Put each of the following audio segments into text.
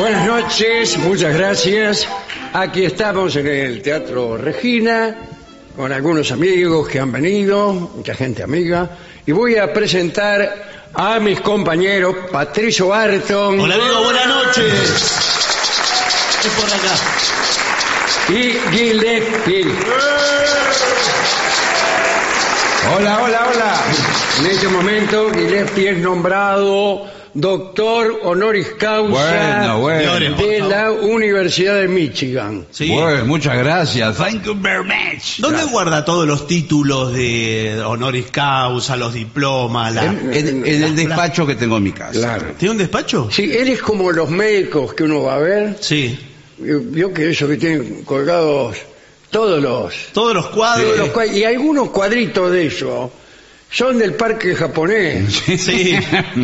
Buenas noches, muchas gracias. Aquí estamos en el Teatro Regina con algunos amigos que han venido, mucha gente amiga, y voy a presentar a mis compañeros Patricio Barton Hola amigo, buenas noches. Es por acá. y Gillespie. Hola, hola, hola. En este momento Gillespie es nombrado doctor honoris causa Bueno, bueno. De la Universidad de Michigan. Sí. Bueno, muchas gracias. Thank you very much. ¿Dónde guarda todos los títulos de honoris causa, los diplomas? la- En, en el despacho que tengo en mi casa. Claro. ¿Tiene un despacho? Sí, él es como los médicos que uno va a ver. Sí. Vio que eso que tienen colgados todos los, Todos los cuadros. todos los cua- y algunos cuadritos de eso son del parque japonés. Sí.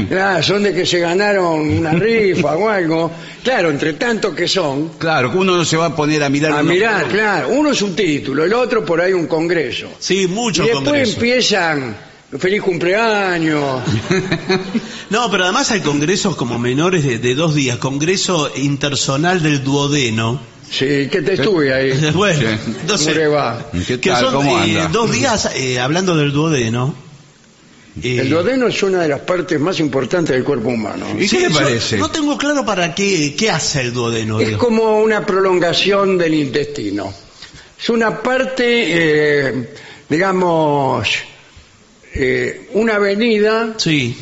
Claro, son de que se ganaron una rifa o algo. Claro, entre tanto que son, Claro, que uno no se va a poner a mirar. a uno mirar, por claro, uno es un título, el otro por ahí un congreso. Sí, mucho y después congreso. empiezan, feliz cumpleaños. No, pero además hay congresos como menores de, de dos días. Congreso intersonal del duodeno. Sí, que te estuve ahí. Bueno, Sí. ¿Cómo entonces, le va? ¿Qué que tal? son ¿Cómo eh, anda? dos días eh, hablando del duodeno. Eh, El duodeno es una de las partes más importantes del cuerpo humano. ¿Y sí, qué le parece? No tengo claro para qué, qué hace el duodeno. Es como una prolongación del intestino. Es una parte, eh, digamos, eh, una avenida Sí.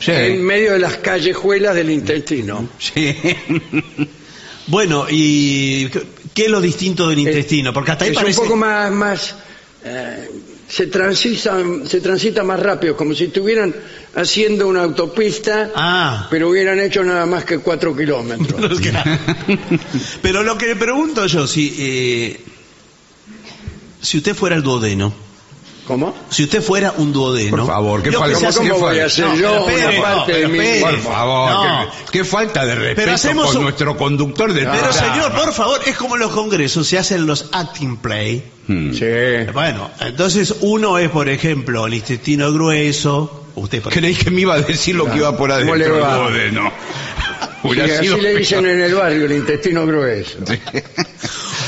Sí. en medio de las callejuelas del intestino. Sí. Bueno, ¿y qué- qué es lo distinto del intestino? Porque hasta ahí es parece... un poco más, más eh, se transita, se transita más rápido, como si estuvieran haciendo una autopista, Ah. pero hubieran hecho nada más que cuatro kilómetros. Pero lo que le pregunto yo, si, eh, si usted fuera el duodeno, ¿Cómo? si usted fuera un duodeno... Por favor, ¿qué falta? ¿Cómo, cómo ¿qué voy a hacer No, yo pero espere, una parte no, de espere. Por favor, No. qué, qué falta de respeto hacemos con un- nuestro conductor del Pero señor, por favor, es como en los congresos, se hacen los acting play. Hmm. Sí. Bueno, entonces uno es, por ejemplo, el intestino grueso, usted por Creí que me iba a decir lo que iba por ¿Cómo adentro del duodeno. Sí, así le dicen peor. en el barrio, el intestino grueso.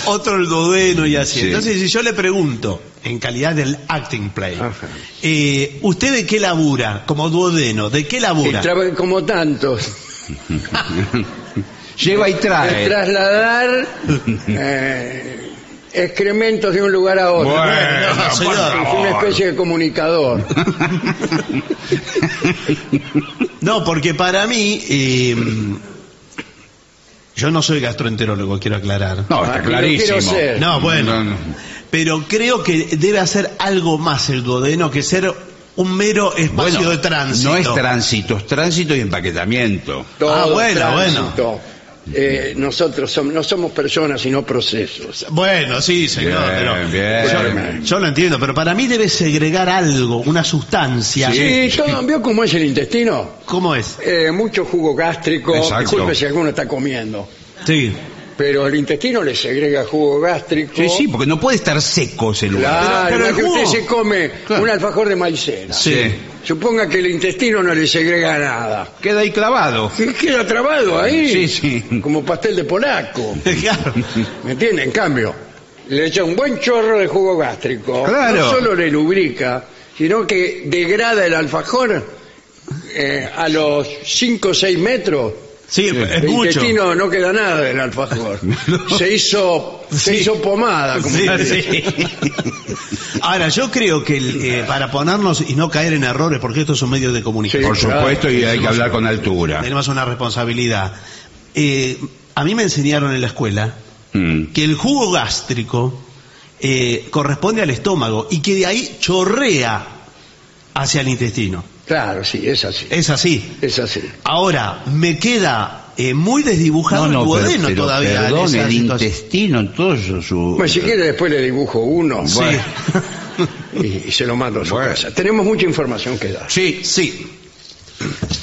otro el duodeno y así. Sí. Entonces, si yo le pregunto, en calidad del acting play, eh, ¿usted de qué labura como duodeno? ¿De qué labura? traba- como tantos, Lleva y de trae. trasladar eh, excrementos de un lugar a otro. Bueno, señor. es una especie de comunicador. No, porque para mí, eh, Yo no soy gastroenterólogo, quiero aclarar. No, Ah, está quiero clarísimo. ser. No, bueno. No, no. Pero creo que debe hacer algo más el duodeno que ser un mero espacio Bueno, de tránsito. no es tránsito, es tránsito y empaquetamiento. Todo Ah, bueno, tránsito. Eh, nosotros somos, no somos personas, sino procesos. Bueno, sí, señor. Bien, pero bien. Yo, yo lo entiendo, pero para mí debe segregar algo, una sustancia. Sí, todo- ¿vio cómo es el intestino? ¿Cómo es? Eh, mucho jugo gástrico. Exacto. Disculpe si alguno está comiendo. Sí. Pero el intestino le segrega jugo gástrico. Sí, sí, porque no puede estar seco ese lugar. Claro, Pero- pero el jugo- usted se come Claro. un alfajor de maicena. Sí. Suponga que el intestino no le segrega nada. Queda ahí clavado. ¿Qué queda trabado ahí? Sí, sí. Como pastel de polaco. Claro. ¿Me entiende? En cambio, le echa un buen chorro de jugo gástrico. Claro. No solo le lubrica, sino que degrada el alfajor eh, a los 5 o 6 metros. Sí, es El mucho. intestino no queda nada del alfajor. Se hizo, se Sí. hizo pomada. Como Sí, sí. Ahora, yo creo que el, eh, para ponernos y no caer en errores, porque esto es un medio de comunicación, Sí, Por claro. supuesto, y hay que hablar con altura. tenemos una responsabilidad. Eh, a mí me enseñaron en la escuela Mm. que el jugo gástrico eh, corresponde al estómago y que de ahí chorrea hacia el intestino. Claro, sí, es así. Es así. Es así. Ahora, me queda eh, muy desdibujado No, no, el duodeno pero todavía. en perdón, el situación. intestino, en todo eso, su... Bueno, si quiere después le dibujo uno Sí. y, y se lo mando a su Bueno. casa. Tenemos mucha información que dar. Sí, sí.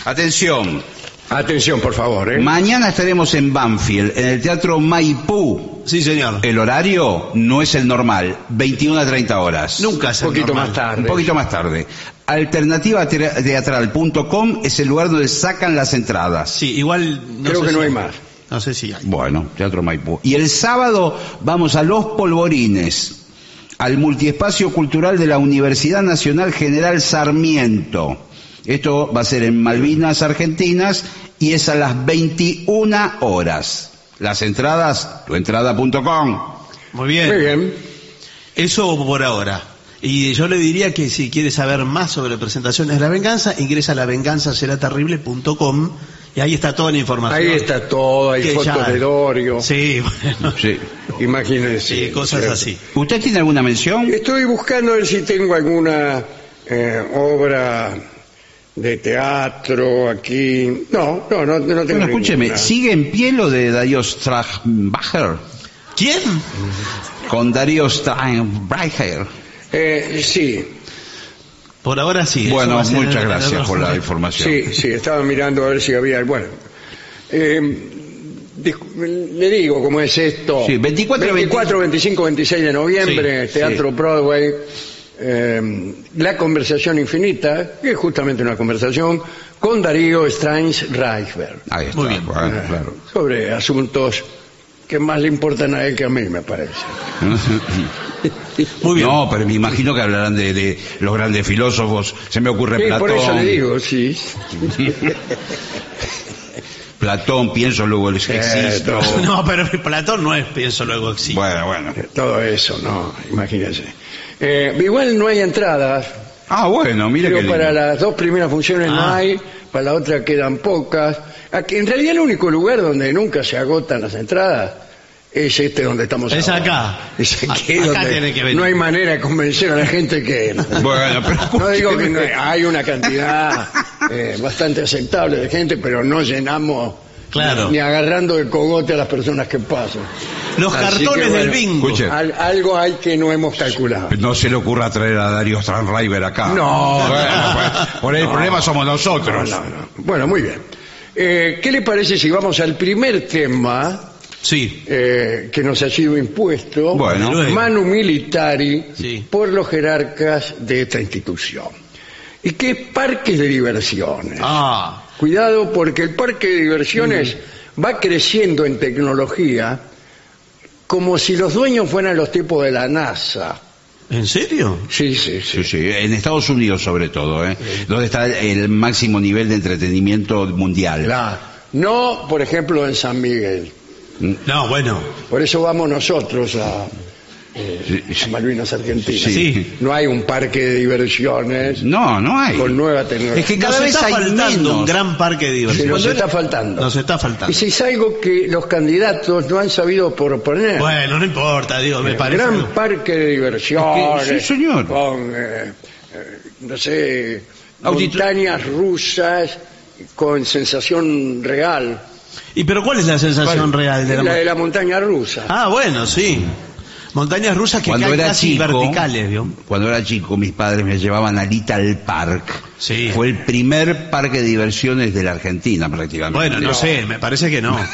Atención, Atención, por favor. ¿eh? mañana estaremos en Banfield, en el Teatro Maipú. Sí, señor. El horario no es el normal, 21 a 30 horas. Nunca es un el poquito normal. más tarde. Un poquito más tarde. Alternativateatral.com es el lugar donde sacan las entradas. Sí, igual. No Creo sé que si- no hay más. No sé si hay. Bueno, Teatro Maipú. Y el sábado vamos a Los Polvorines, al multiespacio cultural de la Universidad Nacional General Sarmiento. Esto va a ser en Malvinas, Argentinas, y es a las 21 horas. Las entradas, tuentrada.com. Muy bien. Muy bien. Eso por ahora. Y yo le diría que si quiere saber más sobre presentaciones de la venganza, ingresa a lavenganzaseraterrible.com y ahí está toda la información. Ahí está todo, hay Que fotos ya- de Dorio. Sí, bueno. Sí. Imagínense. Sí, cosas ¿cierto? así. ¿Usted tiene alguna mención? Estoy buscando a ver si tengo alguna eh, obra de teatro aquí. No, no, no, no tengo Bueno, escúcheme, ninguna. ¿sigue en pie lo de Darío Strachbacher? ¿Quién? Con Darío Strachbacher. Eh, sí, Por ahora sí. Bueno, muchas el- gracias el- por la información. sí, sí, estaba mirando a ver si había. Bueno, eh, le digo cómo es esto. Sí, 24, 24 25, 26 de noviembre, Sí, Teatro sí. Broadway. eh, la conversación infinita, que es justamente una conversación con Darío Strange Reichberg. Ahí está, Muy bien. bueno, claro. sobre asuntos que más le importan a él que a mí, me parece. Muy bien. No, pero me imagino que hablarán de, de los grandes filósofos. Se me ocurre Sí, Platón. por eso le digo, sí. Platón, pienso, luego el existo. todo. No, pero Platón no es pienso luego existe. Bueno, bueno. Todo eso, no, imagínense. Eh, igual no hay entradas, Ah, bueno, mire que pero para las dos primeras funciones no Ah. hay, para la otra quedan pocas. Aquí, en realidad el único lugar donde nunca se agotan las entradas es este donde estamos Es ahora. acá. Es aquí Acá donde tiene que venir. no hay manera de convencer a la gente que... Bueno, pero No digo que no hay, una cantidad eh, bastante aceptable de gente, pero no llenamos Claro. ni agarrando de cogote a las personas que pasan. Los Así cartones que, bueno, del bingo. escuche. Al- algo hay que no hemos calculado. No se le ocurra traer a Darío Stranriver acá. No. Bueno, pues, por el No. problema somos nosotros. No, no, no. Bueno, muy bien. Eh, ¿Qué le parece si vamos al primer tema Sí. eh, que nos ha sido impuesto? Bueno. Manu Militari Sí. por los jerarcas de esta institución. ¿Y qué parques de diversiones? Ah. Cuidado porque el parque de diversiones va creciendo en tecnología como si los dueños fueran los tipos de la NASA. ¿En serio? Sí, sí, sí. Sí, sí, en Estados Unidos sobre todo, ¿eh? Donde está el máximo nivel de entretenimiento mundial. No, por ejemplo, en San Miguel. No, bueno. Por eso vamos nosotros a, eh, Malvinas Argentinas. Sí. No hay un parque de diversiones No, no hay. con nueva tecnología. Es que cada Nos vez está hay faltando menos. un gran parque de Sí, diversión. nos está faltando. Nos está faltando. Y si es algo que los candidatos no han sabido proponer. Bueno, no importa, digo, me parece. gran parque de diversiones. Es que- sí, señor. Con, eh, eh, no sé, Audito- montañas rusas con sensación real. ¿Y pero cuál es la sensación real de la, la de la montaña rusa. Ah, bueno, sí. Montañas rusas que Cuando caen era casi chico, verticales, ¿vio? cuando era chico, mis padres me llevaban a Little Park. Sí. Fue el primer parque de diversiones de la Argentina, prácticamente. Bueno, no, No. sé, me parece que no.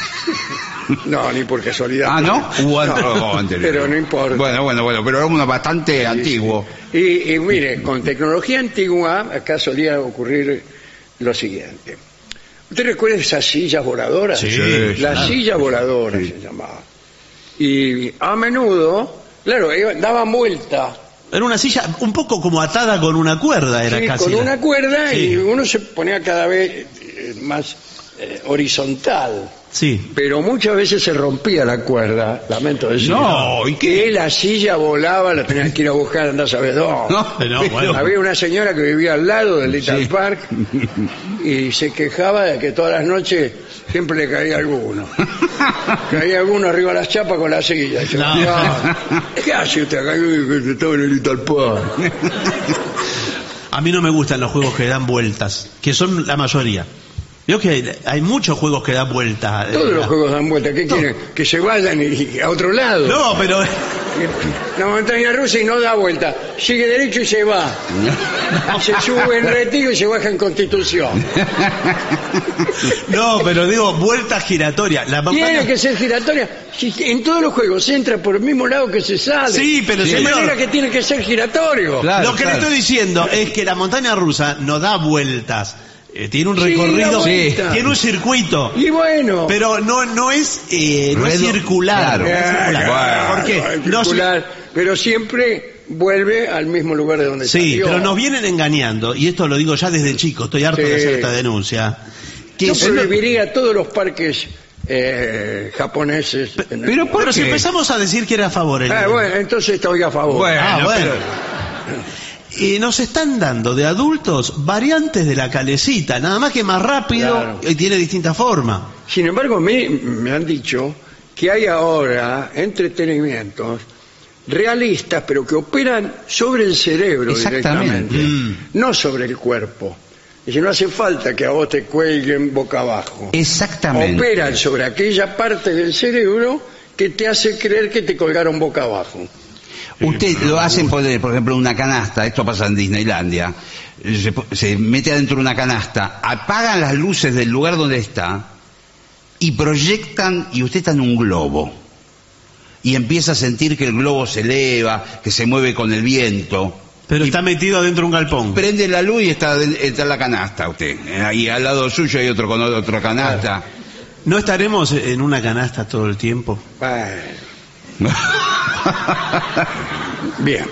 No, ni por casualidad. Ah, ¿no? Hubo pero no importa. Bueno, bueno, bueno, pero era uno bastante antiguo. Y, y mire, con tecnología antigua, acá solía ocurrir lo siguiente. ¿Usted recuerda esas sillas voladoras? Sí, La claro. silla voladora se llamaba. Y a menudo, claro, daban vuelta Era una silla un poco como atada con una cuerda, era sí, casi. con la- una cuerda Sí. y uno se ponía cada vez eh, más eh, horizontal. Sí. Pero muchas veces se rompía la cuerda, lamento decir. No, ¿y qué? Que la silla volaba, la tenías que ir a buscar, andás a ver dónde. No, pero- bueno. Había una señora que vivía al lado del Little Sí. Park y se quejaba de que todas las noches siempre le caía alguno. caía alguno arriba de las chapas con la silla. Yo, No. "Dios, ¿Qué hace usted acá? Que Estaba en el Little Park. A mí no me gustan los juegos que dan vueltas, que son la mayoría. Que hay, muchos juegos que dan vueltas. eh, Todos los la- juegos dan vuelta. ¿Qué quieren? Que se vayan y, y a otro lado. No, pero La montaña rusa y no da vuelta. Sigue derecho y se va. Se sube en retiro y se baja en Constitución. no, pero digo vueltas giratorias. La Tiene que ser giratoria. Si en todos los juegos se entra por el mismo lado que se sale. Sí, pero de señor- manera que tiene que ser giratorio. Claro, Lo que claro. le estoy diciendo es que la montaña rusa no da vueltas. Eh, tiene un Sí, recorrido, tiene un circuito, Y bueno. pero no no es eh, no es circular. claro. no es circular. Claro, ¿Por qué? es No circular, pero siempre vuelve al mismo lugar de donde Sí, salió. pero nos vienen engañando, y esto lo digo ya desde chico, estoy harto de hacer esta denuncia. Que Yo lo- prohibiría todos los parques eh, japoneses. en el- Pero ¿por pero si empezamos a decir que era a favor el Ah, bueno, entonces estoy a favor. Bueno, Ah, bueno. pero- Y nos están dando de adultos variantes de la calecita, nada más que más rápido Claro. y tiene distinta forma. Sin embargo, a mí me han dicho que hay ahora entretenimientos realistas, pero que operan sobre el cerebro Exactamente. directamente, no sobre el cuerpo. Y no hace falta que a vos te cuelguen boca abajo. Exactamente. Operan sobre aquella parte del cerebro que te hace creer que te colgaron boca abajo. Usted lo poner, por ejemplo, una canasta, esto pasa en Disneylandia, se, mete adentro de una canasta, apagan las luces del lugar donde está y proyectan y usted está en un globo. Y empieza a sentir que el globo se eleva, que se mueve con el viento. Pero está metido dentro de un galpón. Prende la luz y está, de- está la canasta usted. Eh, Ahí al lado suyo hay otro con otra canasta. ¿No estaremos en una canasta todo el tiempo? Bueno. Bien.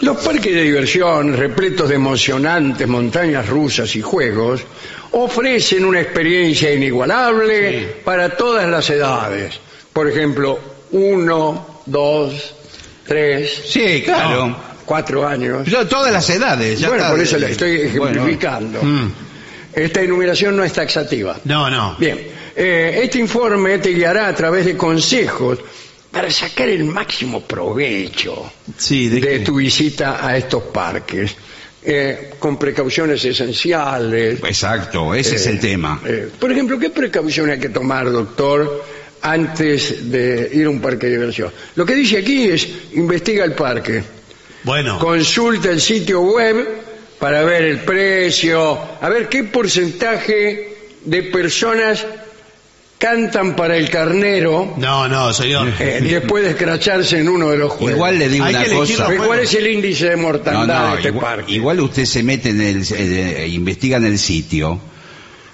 Los parques de diversión, repletos de emocionantes montañas rusas y juegos, ofrecen una experiencia inigualable para todas las edades. Por ejemplo, uno, dos, tres, Sí, claro. cuatro años. Yo, todas las edades. ya bueno, por eso le estoy Bueno. ejemplificando. Mm. Esta enumeración no es taxativa. No, no. Bien, eh, este informe te guiará a través de consejos para sacar el máximo provecho Sí, ¿de tu visita a estos parques, eh, con precauciones esenciales. Exacto, ese es Eh, el tema. eh, por ejemplo, ¿qué precauciones hay que tomar, doctor, antes de ir a un parque de diversión? Lo que dice aquí es, investiga el parque, Bueno, consulta el sitio web para ver el precio, a ver qué porcentaje de personas cantan para el carnero no, no, señor. eh, después de escracharse en uno de los juegos. Igual le digo Hay una elegir cosa. los ¿Cuál es el índice de No, mortandad no, de este igual, parque? igual usted se mete en el, eh, investiga en el sitio,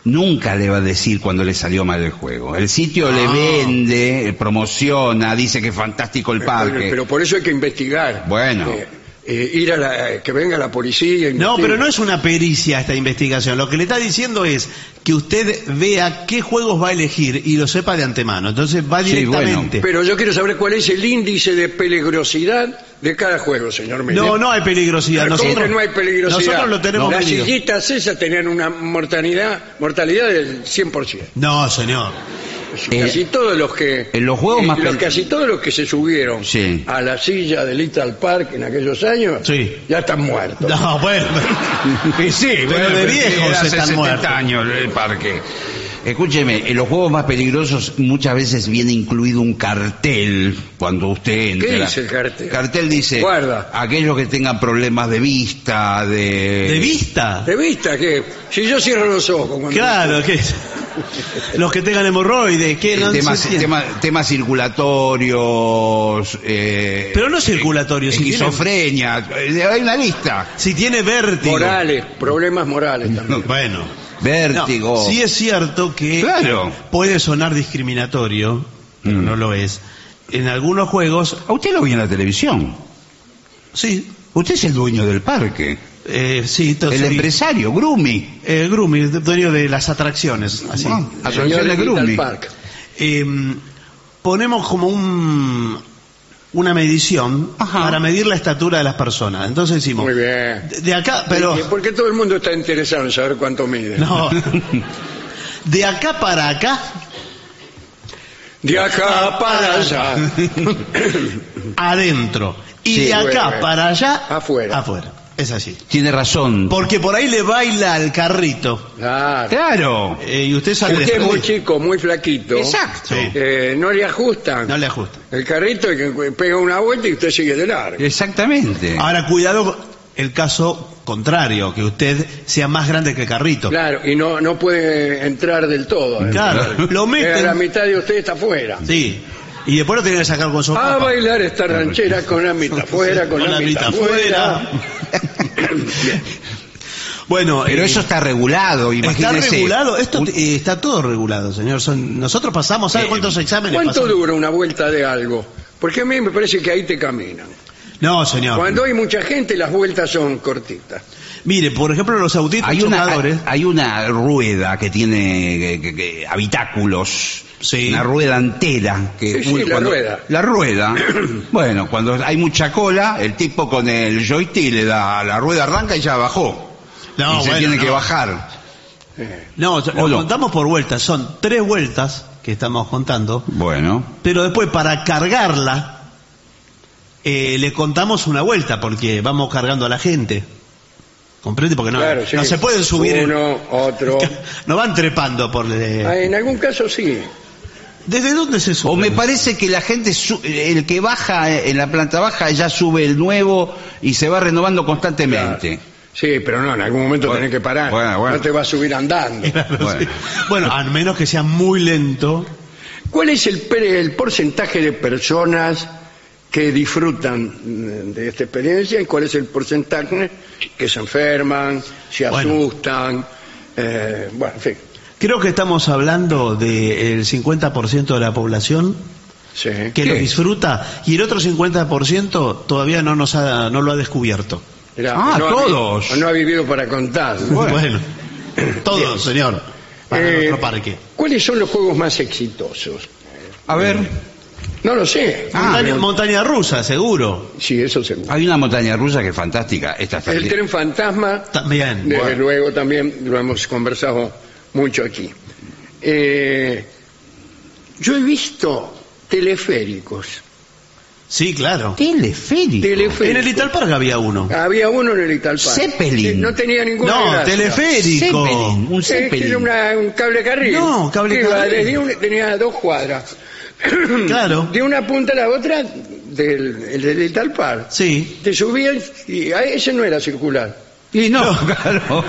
nunca le va a decir cuando le salió mal el juego. El sitio le vende, eh, promociona, dice que es fantástico el Pero, parque. pero por eso hay que investigar. Bueno. Eh, eh, ir a la, que venga la policía. y No, pero no es una pericia esta investigación. Lo que le está diciendo es que usted vea qué juegos va a elegir y lo sepa de antemano. Entonces va Sí, directamente. Pero yo quiero saber cuál es el índice de peligrosidad de cada juego, señor Miguel. No, no hay peligrosidad. ¿Cómo Nosotros, que no hay peligrosidad? nosotros lo tenemos Las sillitas esas tenían una mortalidad, mortalidad del 100%. No, señor. Eh, casi todos los que en los juegos eh, más los- casi todos los que se subieron Sí. a la silla de Little Park en aquellos años Sí. ya están muertos. No, bueno. Sí, sí, Pero de viejos hace están 70 muertos. años el parque. Escúcheme, en los juegos más peligrosos muchas veces viene incluido un cartel cuando usted entra. ¿Qué dice el cartel? Cartel dice, Guarda. aquellos que tengan problemas de vista, de... ¿De vista? ¿De vista que Si yo cierro los ojos cuando Claro, que los que tengan hemorroides, que no temas, tema- temas circulatorios, eh, Pero no circulatorios, si tiene- esquizofrenia, eh, hay una lista. Si tiene vértigo. morales, problemas morales también. Bueno. Vértigo. No, sí es cierto que Claro. puede sonar discriminatorio, pero Mm. no lo es. En algunos juegos, A usted lo vi en la televisión. sí, Usted es el dueño del parque. Eh, sí, El sí. empresario, Grumi. Eh, Grumi, dueño de las atracciones, así. Ah, Asociación de Señor Grumi. Park. Eh, ponemos como un una medición Ajá. para medir la estatura de las personas. Entonces decimos, Muy bien. de, de acá, pero ¿Y ¿Por qué todo el mundo está interesado en saber cuánto mide? no, de acá para acá, De acá para allá. adentro, y Sí, de acá bueno. para allá, Afuera. afuera. Es así. Tiene razón. Porque por ahí le baila al carrito. Claro. Claro. eh, y usted sale usted es muy chico, muy flaquito, Exacto. Sí. eh, no le ajustan No le ajusta. el carrito y que pega una vuelta y usted sigue de largo. Exactamente. Ahora, cuidado el caso contrario, que usted sea más grande que el carrito. Claro, y no, no puede entrar del todo. ¿eh? Claro, lo Eh, meten. La mitad de usted está afuera. Sí. Y después lo tiene que sacar con su A bailar esta ranchera con la mitad afuera, con, la, mitad afuera. bueno, Pero eh, eso está regulado, está imagínese. regulado. Esto eh, está todo regulado, señor. Son- nosotros pasamos, ¿sabe Eh, cuántos exámenes ¿Cuánto pasamos? dura una vuelta de algo? Porque a mí me parece que ahí te caminan. No, señor. Cuando hay mucha gente, las vueltas son cortitas. Mire, por ejemplo, los autitos hay una, chocadores. hay, hay una rueda que tiene que- que- que- habitáculos. Sí. Una rueda entera. Que Sí, sí, la rueda. La rueda. bueno, cuando hay mucha cola, el tipo con el joystick le da la rueda arranca y ya bajó. No, y se tiene que bajar. Eh, No, ¿O lo no? contamos por vueltas. Son tres vueltas que estamos contando. Bueno. Pero después, para cargarla, eh, le contamos una vuelta, porque vamos cargando a la gente. ¿Comprende? Porque no, claro, sí. no se pueden subir. en- Uno, otro. No van trepando por... eh, Ah, en algún caso sí. ¿Desde dónde se sube? O me parece que la gente, su- el que baja en la planta baja ya sube el nuevo y se va renovando constantemente. Sí, pero no, en algún momento Bueno, tenés que parar. bueno, bueno. No te vas a subir andando. Claro, Bueno. sí. Bueno, a menos que sea muy lento. ¿Cuál es el, el porcentaje de personas que disfrutan mm, de esta experiencia y cuál es el porcentaje que se enferman, se Bueno. asustan? eh, bueno, en fin. Creo que estamos hablando del 50% de la población Sí. que ¿Qué? lo disfruta y el otro 50% todavía no nos ha, no lo ha descubierto. Era- Ah, no ha- todos. o no ha vivido para contar. Bueno, todos, señor, para Eh, nuestro parque. ¿Cuáles son los juegos más exitosos? A ver, No lo sé. Ah, montaña, pero- montaña rusa, seguro. Sí, eso seguro. hay una montaña rusa que es fantástica. Esta El tren fantasma, También. desde bueno. luego también lo hemos conversado mucho aquí. Eh, yo he visto teleféricos. Sí, claro. Teleférico. Teleféricos. En el Ital Park había uno. Había uno en el Italpark. Zeppelin. Eh, No tenía ninguna No, gracia. teleférico. Zeppelin, un Eh, Zeppelin. una- un cable carril. No, cable carril. desde un- tenía dos cuadras. Claro. De una punta a la otra del, el del Italpark. Sí. Te subías y ah, ese no era circular, Y no, claro.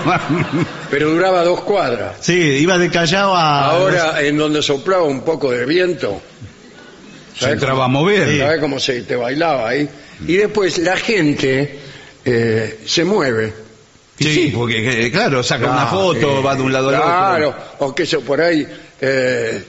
pero duraba dos cuadras. Sí, iba de Callao a... Ahora, en donde soplaba un poco de viento, Se entraba a mover. ¿sabes cómo se te bailaba ahí? Y después la gente eh, se mueve. Sí, porque eh, claro, saca una Ah, foto, va de un lado al Claro, otro. o que eso por ahí, eh,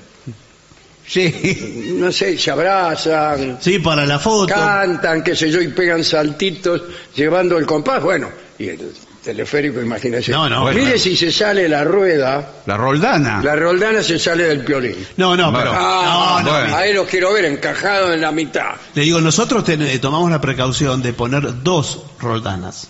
Sí. no sé, se abrazan, Sí, para la foto. cantan, qué sé yo, y pegan saltitos llevando el compás. Bueno, y el teleférico, imagínese. No, no, Mire bueno. si se sale la rueda, La roldana. la roldana se sale del piolín. No, no, Bueno. pero. Ah, no, no, bueno. ahí los quiero ver encajados en la mitad. Le digo, nosotros ten- eh, tomamos la precaución de poner dos roldanas.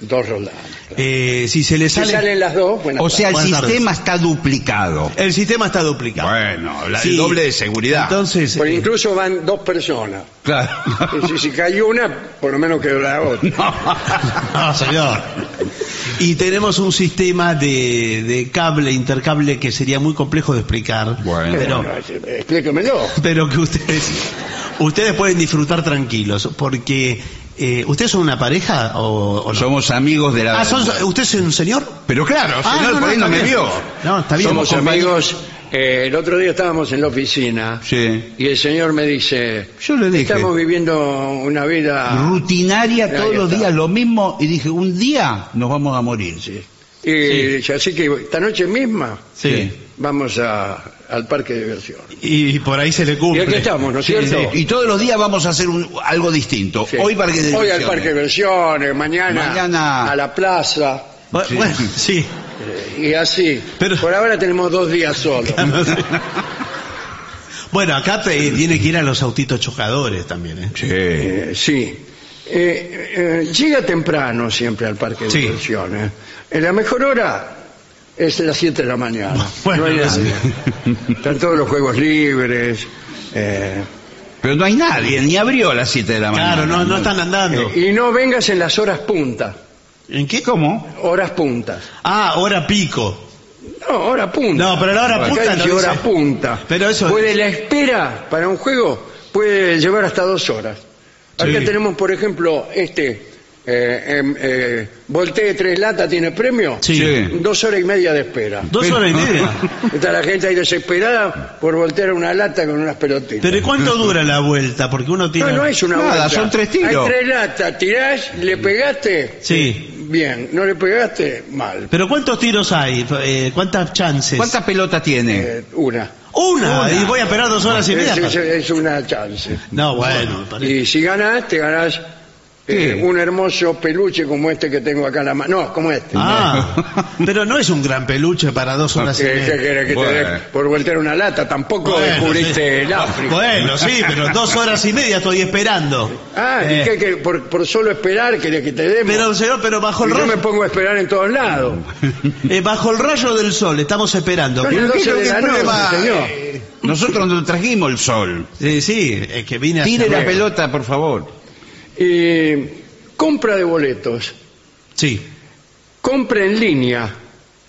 Dos roldanas. Eh, si se le Si sale. salen las dos, bueno. O sea, el Buenas tardes. sistema está duplicado. El sistema está duplicado. Bueno, la- Sí. el doble de seguridad. Entonces. Pues eh, incluso van dos personas. Claro. Y si, si cayó una, por lo menos quedó la otra. No, señor. Y tenemos un sistema de, de cable, intercable, que sería muy complejo de explicar. Bueno. Pero, Bueno, explíquemelo. pero que ustedes, ustedes pueden disfrutar tranquilos, porque eh, ¿ustedes son una pareja o, o no? Somos amigos de la... Ah, ¿son- ¿usted es un señor? Pero claro, Ah, señor, no, por ahí no me vio. No, está bien. Somos amigos. Eh, el otro día estábamos en la oficina Sí. y el señor me dice, Yo le dije. estamos viviendo una vida... Rutinaria todos los días, lo mismo. Y dije, un día nos vamos a morir. Y dice, así que esta noche misma Sí. Vamos a- al parque de diversiones. Y por ahí se le Y cumple. aquí estamos, ¿no es Sí, cierto? sí. Y todos los días vamos a hacer un- algo distinto. Sí. Hoy parque de Hoy al parque de diversiones, mañana, Mañana- a la plaza. Bueno, sí. eh, y así. Pero- Por ahora tenemos dos días solos. Bueno, acá te- tiene que ir a los autitos chocadores también, ¿eh? Sí. Eh, sí. Eh, eh, llega temprano siempre al parque de diversiones. En la mejor hora es las 7 de la mañana. Bueno, no hay sí. nadie. Están todos los juegos libres. eh, Pero no hay nadie, ni abrió a las 7 de la mañana. Claro, no, no están andando. eh, y no vengas en las horas punta. ¿En qué? ¿Cómo? Horas puntas. Ah, hora pico. No, hora punta. No, pero la hora Acá punta dice no hora dice- punta. Pero eso- Puede la espera para un juego puede llevar hasta dos horas. Acá Sí. tenemos, por ejemplo, este. Eh, em, eh, voltee tres latas, ¿tiene premio? Sí. Dos horas y media de espera. Dos horas y media. Está la gente ahí desesperada por voltear una lata con unas pelotitas. Pero ¿y cuánto dura la vuelta? Porque uno tiene... no, no es una Nada, vuelta. son tres tiros. Hay tres latas, tirás, le pegaste. Sí. Bien, no le pegaste, mal. Pero ¿cuántos tiros hay? Eh, ¿Cuántas chances? ¿Cuántas pelotas tiene? Eh, una. Una. Una. Y voy a esperar dos horas y media. Es, es- es una chance. No, bueno, parece. Y si ganás, te ganás eh, ¿Qué? un hermoso peluche como este que tengo acá en la mano. No, como este. Ah, pero no es un gran peluche para dos horas y ¿Qué- qué media. querés que te Bueno. dé por voltear una lata? Tampoco Bueno, descubriste sí. el África. Bueno, sí, pero dos horas y media estoy esperando. Ah, ¿y Eh, qué, qué? por, por solo esperar querés que te demos? Pero, señor, pero bajo el Y yo me rayo, pongo a esperar en todos lados. eh, bajo el rayo del sol estamos esperando. Son las ¿Pero qué 12 es lo de que la el problema? noche, señor. Eh, Nosotros no trajimos el sol. Sí, sí, es que vine a Tire la pelota, por favor. Y compra de boletos. Sí. Compra en línea.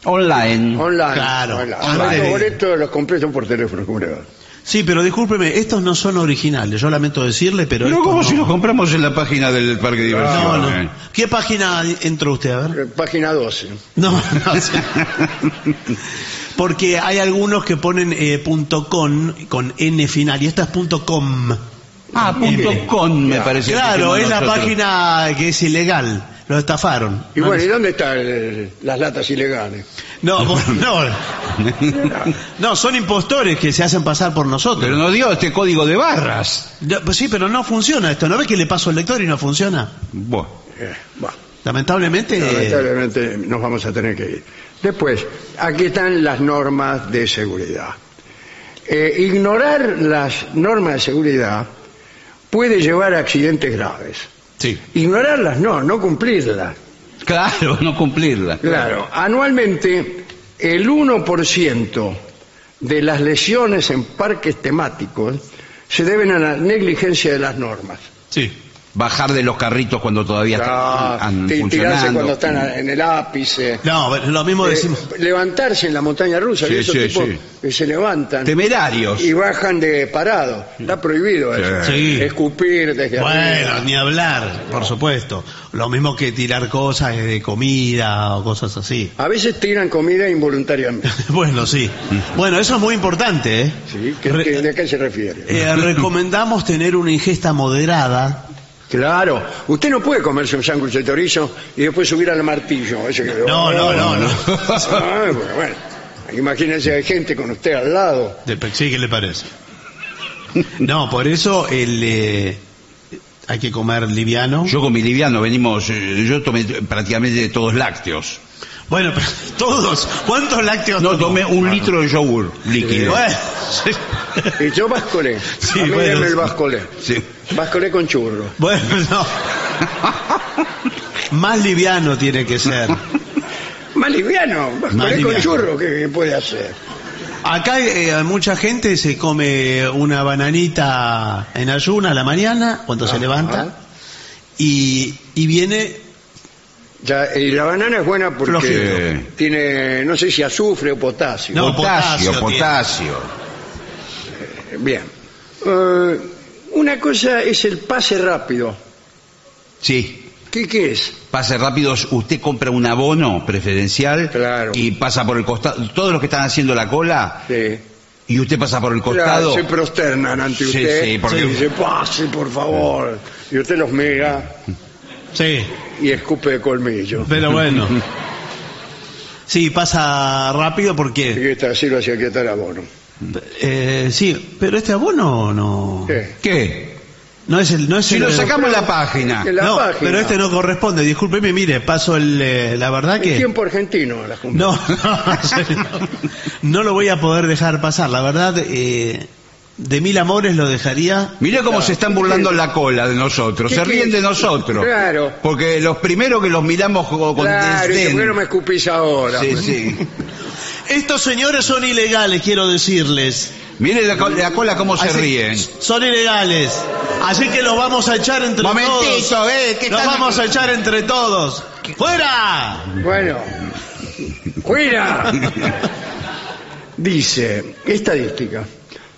Online. Online. Claro, online. online. Los boletos los compré yo por teléfono. ¿cómo le va? Sí, pero discúlpeme, estos no son originales, yo lamento decirle, pero... Pero como no. si los compramos en la página del parque de No, diversiones. no. ¿Qué página entró usted? A ver. Eh, Página 12. No, no. sí. Porque hay algunos que ponen eh, punto .com con N final y esta es punto .com. Ah, punto com me parece. que Claro, es la nosotros. página que es ilegal. Lo estafaron. Y No, bueno, ¿y no, dónde están el- las latas ilegales? no, no. No, son impostores que se hacen pasar por nosotros. Pero nos dio este código de barras. Pues sí, pero no funciona esto. ¿No ves que le paso el lector y no funciona? Bueno. Eh, bueno, Lamentablemente. eh, lamentablemente nos vamos a tener que ir. Después, aquí están las normas de seguridad. Eh, ignorar las normas de seguridad puede llevar a accidentes graves. sí. Ignorarlas no, no cumplirlas. Claro, no cumplirla. Claro, anualmente el 1% de las lesiones en parques temáticos se deben a la negligencia de las normas. Sí. Bajar de los carritos cuando todavía Ah, están tirarse funcionando. cuando están en el ápice. No, lo mismo Eh, decimos. levantarse en la montaña rusa, Sí, y esos sí, tipos sí. que se levantan Temerarios. y bajan de parado. Está prohibido eso. Sí. Escupir desde Bueno, arriba. ni hablar, por supuesto. Lo mismo que tirar cosas de comida o cosas así. A veces tiran comida involuntariamente. Bueno, sí. Bueno, eso es muy importante, ¿eh? ¿sí? ¿Qué- Re- ¿De qué se refiere? eh, recomendamos tener una ingesta moderada. Claro, usted no puede comerse un sándwich de chorizo y después subir al martillo. ese que- No, no, no, no. Ah, bueno, bueno. Imagínense, hay gente con usted al lado. De- Sí, ¿qué le parece? No, por eso el, eh, hay que comer liviano. Yo con mi liviano venimos, eh, yo tomé prácticamente todos lácteos. Bueno, pero todos. ¿Cuántos lácteos No, tomó? tomé un litro de yogur líquido. Bueno, sí. Y yo bascolé. Sí, a mí bueno, deme el bascolé. Sí. Bascolé con churro. Bueno, no. Más liviano tiene que ser. Más liviano. Bascolé Más con churro. ¿Qué, qué puede hacer? Acá eh, mucha gente se come una bananita en ayuna a la mañana cuando se levanta y, y viene Ya, y la banana es buena porque Flojito. tiene, no sé si azufre o potasio. No, potasio, potasio potasio. Bien. Eh, una cosa es el pase rápido. Sí. ¿Qué, qué es? Pase rápidos, usted compra un abono preferencial Claro. y pasa por el costado. Todos los que están haciendo la cola Sí. y usted pasa por el Claro, costado. se prosternan ante Sí, usted sí, porque- y dice, pase, por favor. Y usted los mira Sí, y escupe de colmillo. pero bueno. Sí, pasa rápido Y porque... esta sirve hacia aquí está el abono. eh, sí, pero este abono no... ¿Qué? ¿Qué? No es el... No es Si el lo sacamos en la página. En la no, página. pero este no corresponde. Discúlpeme, mire, paso el... eh, la verdad En que... tiempo argentino la. No, no, serio, no lo voy a poder dejar pasar. La verdad, eh, de mil amores lo dejaría. Mire cómo se están burlando la cola de nosotros, ¿Qué- se qué? ríen de nosotros. Claro. Porque los primeros que los miramos co- con Claro, ¿y desdén. qué no me escupís ahora? Sí, sí. Estos señores son ilegales, quiero decirles. Mire la, la cola cómo se Así- ríen. Son ilegales. Así que los vamos a echar entre Momentito, todos. eh, que Los vamos a echar entre todos. ¡Fuera! Bueno, fuera. Dice, estadística,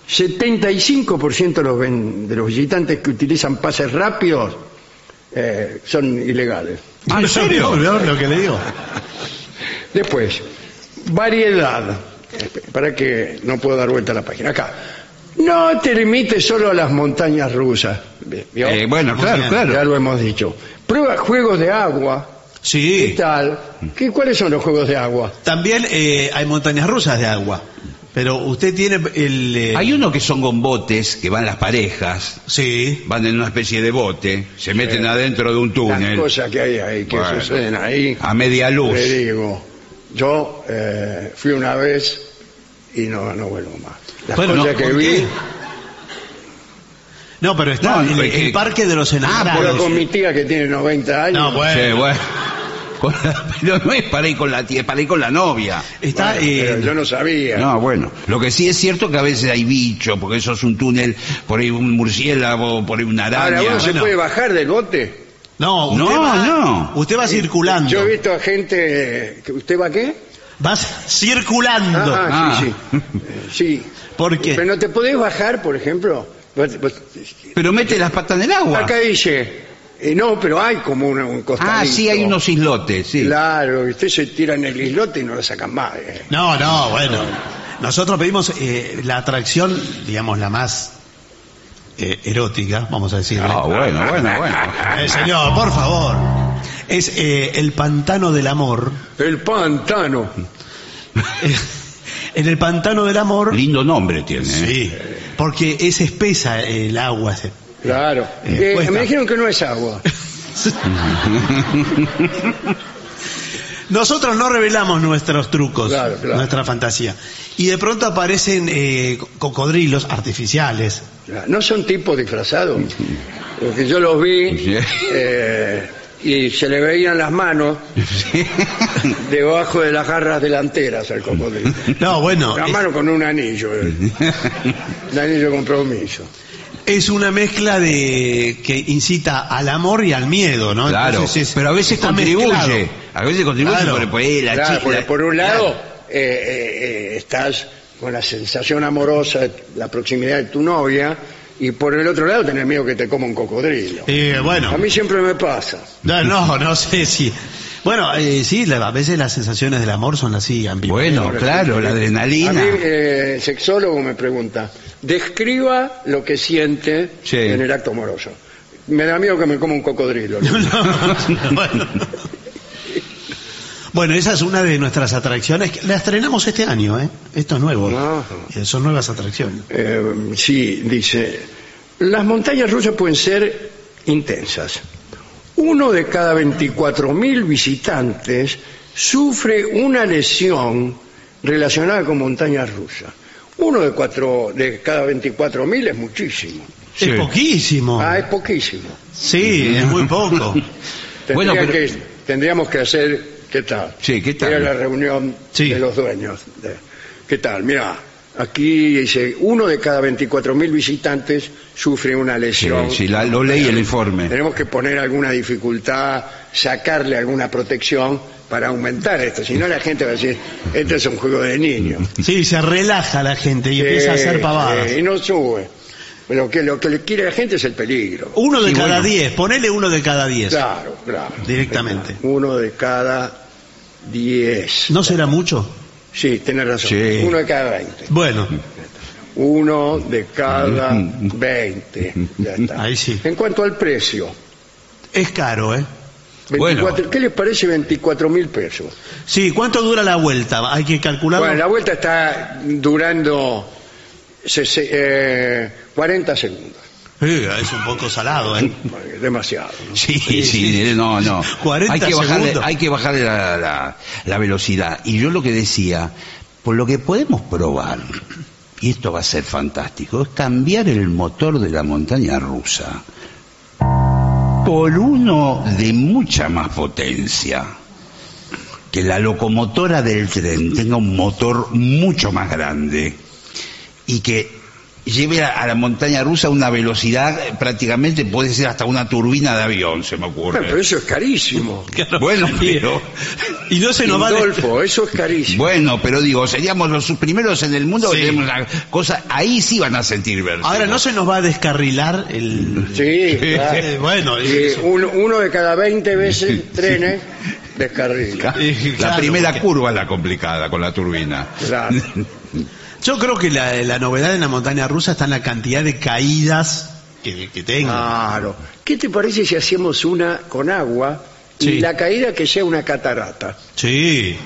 75% de los, ven- de los visitantes que utilizan pases rápidos eh, son ilegales. Ah, ¿en serio? ¿Vio lo que le digo? Después, variedad. Para que no puedo dar vuelta a la página. Acá. No te limites solo a las montañas rusas. ¿Vio? Eh, bueno, Muy claro, bien. Ya claro. lo hemos dicho. Prueba juegos de agua. ¿Qué Sí. tal? ¿Qué, ¿Cuáles son los juegos de agua? También eh, hay montañas rusas de agua. Pero usted tiene el... eh, Hay uno que son con botes, que van las parejas, Sí. van en una especie de bote, se meten adentro de un Las túnel, cosas que hay ahí, que Bueno. suceden ahí. a media luz. Le digo, yo eh, fui una vez y no, no vuelvo más. Las Bueno, cosas no, que ¿por vi, qué? No, pero está No, el, que- el Parque de los Ah, Enamorados. pero con mi tía que tiene 90 años. No, bueno. Sí, bueno. Con la- pero no es para ir con la tía, es para ir con la novia. Está Bueno, eh, pero yo no sabía. No, bueno. Lo que sí es cierto que a veces hay bicho, porque eso es un túnel, por ahí un murciélago, por ahí una araña. Ahora, ¿uno se Bueno. puede bajar del bote? No, usted No, va, no. Usted va circulando. Yo he visto a gente... ¿Usted va qué? Va circulando. Ah, Ah. sí, sí. Eh, sí. ¿Por qué? Pero no te podés bajar, por ejemplo. Pero mete las patas en el agua. Acá dice... eh, no, pero hay como una- un costadito. Ah, sí, hay unos islotes, sí. Claro, usted se tira en el islote y no lo sacan más. eh. No, no, bueno. Nosotros pedimos eh, la atracción, digamos, la más eh, erótica, vamos a decirle. Ah, bueno, bueno, bueno. Eh, señor, por favor. Es eh, el pantano del amor. El pantano. En el pantano del amor. Lindo nombre tiene. ¿eh? Sí, porque es espesa el agua. se- Claro. Eh, Eh, me dijeron que no es agua. Nosotros no revelamos nuestros trucos, Claro, claro. nuestra fantasía. Y de pronto aparecen eh, co- cocodrilos artificiales. No son tipos disfrazados. Porque yo los vi eh, y se le veían las manos debajo de las garras delanteras al cocodrilo. No, bueno, La es, mano con un anillo. eh. Un anillo de compromiso. Es una mezcla de que incita al amor y al miedo, ¿no? Claro, Entonces es- pero a veces contribuye. mezclado. A veces contribuye Claro. por, la Claro, chica. por un lado Claro. eh, eh, eh, estás con la sensación amorosa, de la proximidad de tu novia, y por el otro lado tenés miedo que te coma un cocodrilo. Eh, A bueno, mí siempre me pasa. no, no, no sé si... Bueno, eh, sí, la- a veces las sensaciones del amor son así ambiguas. Bueno, claro, la A adrenalina. mí eh, el sexólogo me pregunta, describa lo que siente Sí. en el acto amoroso. Me da miedo que me coma un cocodrilo. No, no, bueno. Bueno, esa es una de nuestras atracciones. La estrenamos este año, ¿eh? Esto es nuevo. Ajá. Eh, Son nuevas atracciones. Eh, sí, dice, las montañas rusas pueden ser intensas. Uno de cada 24.000 visitantes sufre una lesión relacionada con montañas rusas. Uno de, cuatro, de cada 24.000 es muchísimo. Sí. Es poquísimo. Ah, es poquísimo. Sí, es muy poco. Tendría Bueno, pero- que, tendríamos que hacer, ¿qué tal? Sí, ¿qué tal? Ir a la reunión Sí. de los dueños. de- ¿Qué tal? Mira, aquí dice, uno de cada 24.000 visitantes sufre una Sí, lesión. sí, la- lo leí el informe. Tenemos que poner alguna dificultad, sacarle alguna protección para aumentar esto. Si no, la gente va a decir, este es un juego de niños. Sí, se relaja la gente y empieza a hacer pavadas. eh, y no sube. Pero que lo que le quiere la gente es el peligro. Uno de Y cada bueno. diez, ponele uno de cada diez. Claro, claro. Directamente. Uno de cada diez. ¿No será mucho? Sí, tenés razón. Sí. Uno de cada veinte. Bueno, Uno de cada veinte. Ya está. Ahí sí. En cuanto al precio, es caro, ¿eh? 24 Bueno. ¿qué les parece 24 mil pesos? Sí, ¿cuánto dura la vuelta? Hay que calcularlo. Bueno, la vuelta está durando sese- eh, 40 segundos. Es un poco salado, ¿eh? Demasiado. ¿no? Sí, Sí, sí, sí. no, no. 40 hay que bajarle, segundos. hay que bajarle la, la- la velocidad. Y yo lo que decía, por lo que podemos probar, y esto va a ser fantástico, es cambiar el motor de la montaña rusa por uno de mucha más potencia. Que la locomotora del tren tenga un motor mucho más grande y que lleve a, a la montaña rusa una velocidad eh, prácticamente puede ser hasta una turbina de avión, se me Bueno, ocurre. pero eso es carísimo. Claro. Bueno, Y- pero- Y no se nos va eso es carísimo. Bueno, pero digo, seríamos los primeros en el mundo que Sí. tenemos una cosa, ahí sí van a sentir vértigo. Ahora, ¿no se nos va a descarrilar el...? Sí, claro. Eh, bueno, uno, uno de cada 20 veces trenes descarrila. La claro, primera porque- curva es la complicada con la turbina. Claro. Yo creo que la, la novedad en la montaña rusa está en la cantidad de caídas que, que tenga. Claro. ¿Qué te parece si hacemos una con agua y Sí. la caída que sea una catarata? Sí.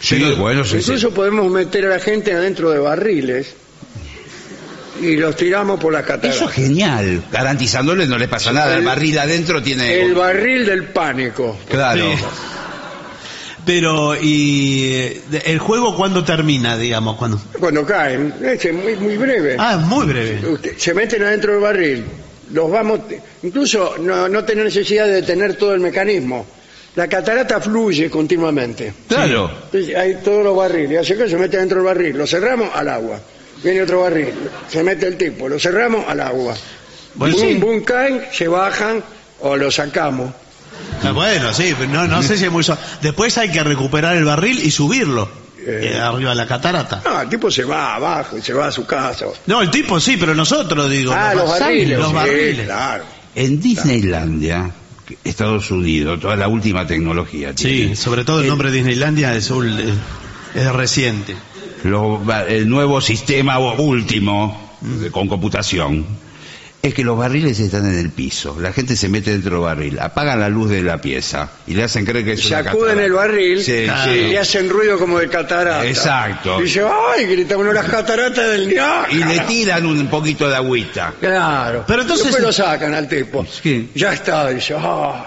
Sí, bueno, sí, sí. Incluso podemos meter a la gente adentro de barriles y los tiramos por la Eso catarata. es genial, garantizándole no le pasa nada, el El- barril adentro tiene... El barril del pánico. Claro. Sí. Pero, ¿y el juego cuándo termina, digamos? cuando Cuando caen, es muy, muy breve. Ah, es muy breve. Usted- se meten adentro del barril, los vamos, incluso no, no tener necesidad de detener todo el mecanismo. La catarata fluye continuamente. Claro. Entonces, hay todos los barriles, hace que se mete dentro del barril, lo cerramos al agua. Viene otro barril, se mete el tipo, lo cerramos al agua. Bueno, boom, sí. boom, caen, se bajan o lo sacamos. Ah, Bueno, sí, pero no, no sé si es muy... so- Después hay que recuperar el barril y subirlo Eh. eh, arriba de la catarata. No, el tipo se va abajo y se va a su casa. No, el tipo sí, pero nosotros, digo. ah, los barriles. Los sí, barriles. claro. En Disneylandia, Estados Unidos, toda la última tecnología Sí, sobre todo el nombre Disneylandia es, un- es reciente. Lo- va- el nuevo sistema último de- con computación es que los barriles están en el piso. La gente se mete dentro del barril, apagan la luz de la pieza y le hacen creer que es una Sacuden catarata. el barril Sí, y sí. le hacen ruido como de catarata. Exacto. Y dice, ¡ay! Grita uno las cataratas del Niágara. Y le tiran un poquito de agüita. Claro. Pero entonces- Después lo sacan al tipo. Sí. Ya está, dice, ¡ah!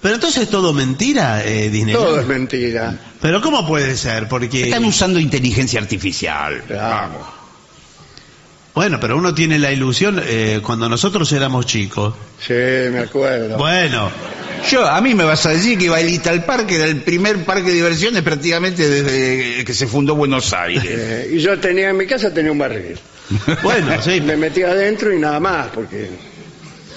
Pero entonces es todo mentira, eh, Disneyland. Todo es mentira. Pero ¿cómo puede ser? Porque... Están usando inteligencia artificial. Claro. Bueno, pero uno tiene la ilusión, eh, cuando nosotros éramos chicos. Sí, me acuerdo. Bueno, Yo, a mí me vas a decir que Bailita al Parque era el primer parque de diversiones prácticamente desde que se fundó Buenos Aires. Eh, y yo tenía en mi casa tenía un barril. bueno, sí. Me metía adentro y nada más, porque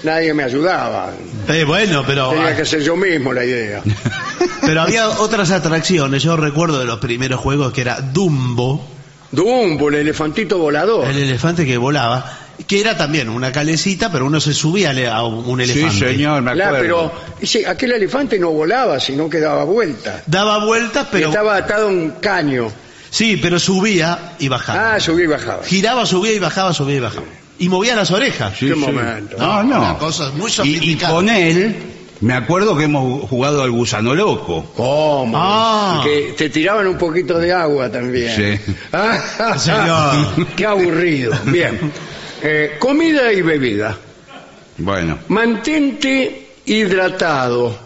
nadie me ayudaba. Eh, bueno, pero... Tenía que ser yo mismo la idea. Pero había otras atracciones. Yo recuerdo de los primeros juegos que era Dumbo, Dumbo, el elefantito volador. el elefante que volaba, que era también una calecita, pero uno se subía a un Sí, elefante. señor, me Claro, acuerdo. pero ese- aquel elefante no volaba, sino que daba vueltas. Daba vueltas, Y pero... estaba atado a un caño. Sí, pero subía y bajaba. Ah, subía y bajaba. Giraba, subía y bajaba, subía y bajaba. Y movía las orejas. Sí, qué sí. momento. No, no. Una cosa muy y, y con él Me acuerdo que hemos jugado al gusano loco. ¿Cómo? Ah. Que te tiraban un poquito de agua también. Sí. Ah, Señor. Qué aburrido. Bien. Eh, comida y bebida. Bueno, Mantente hidratado.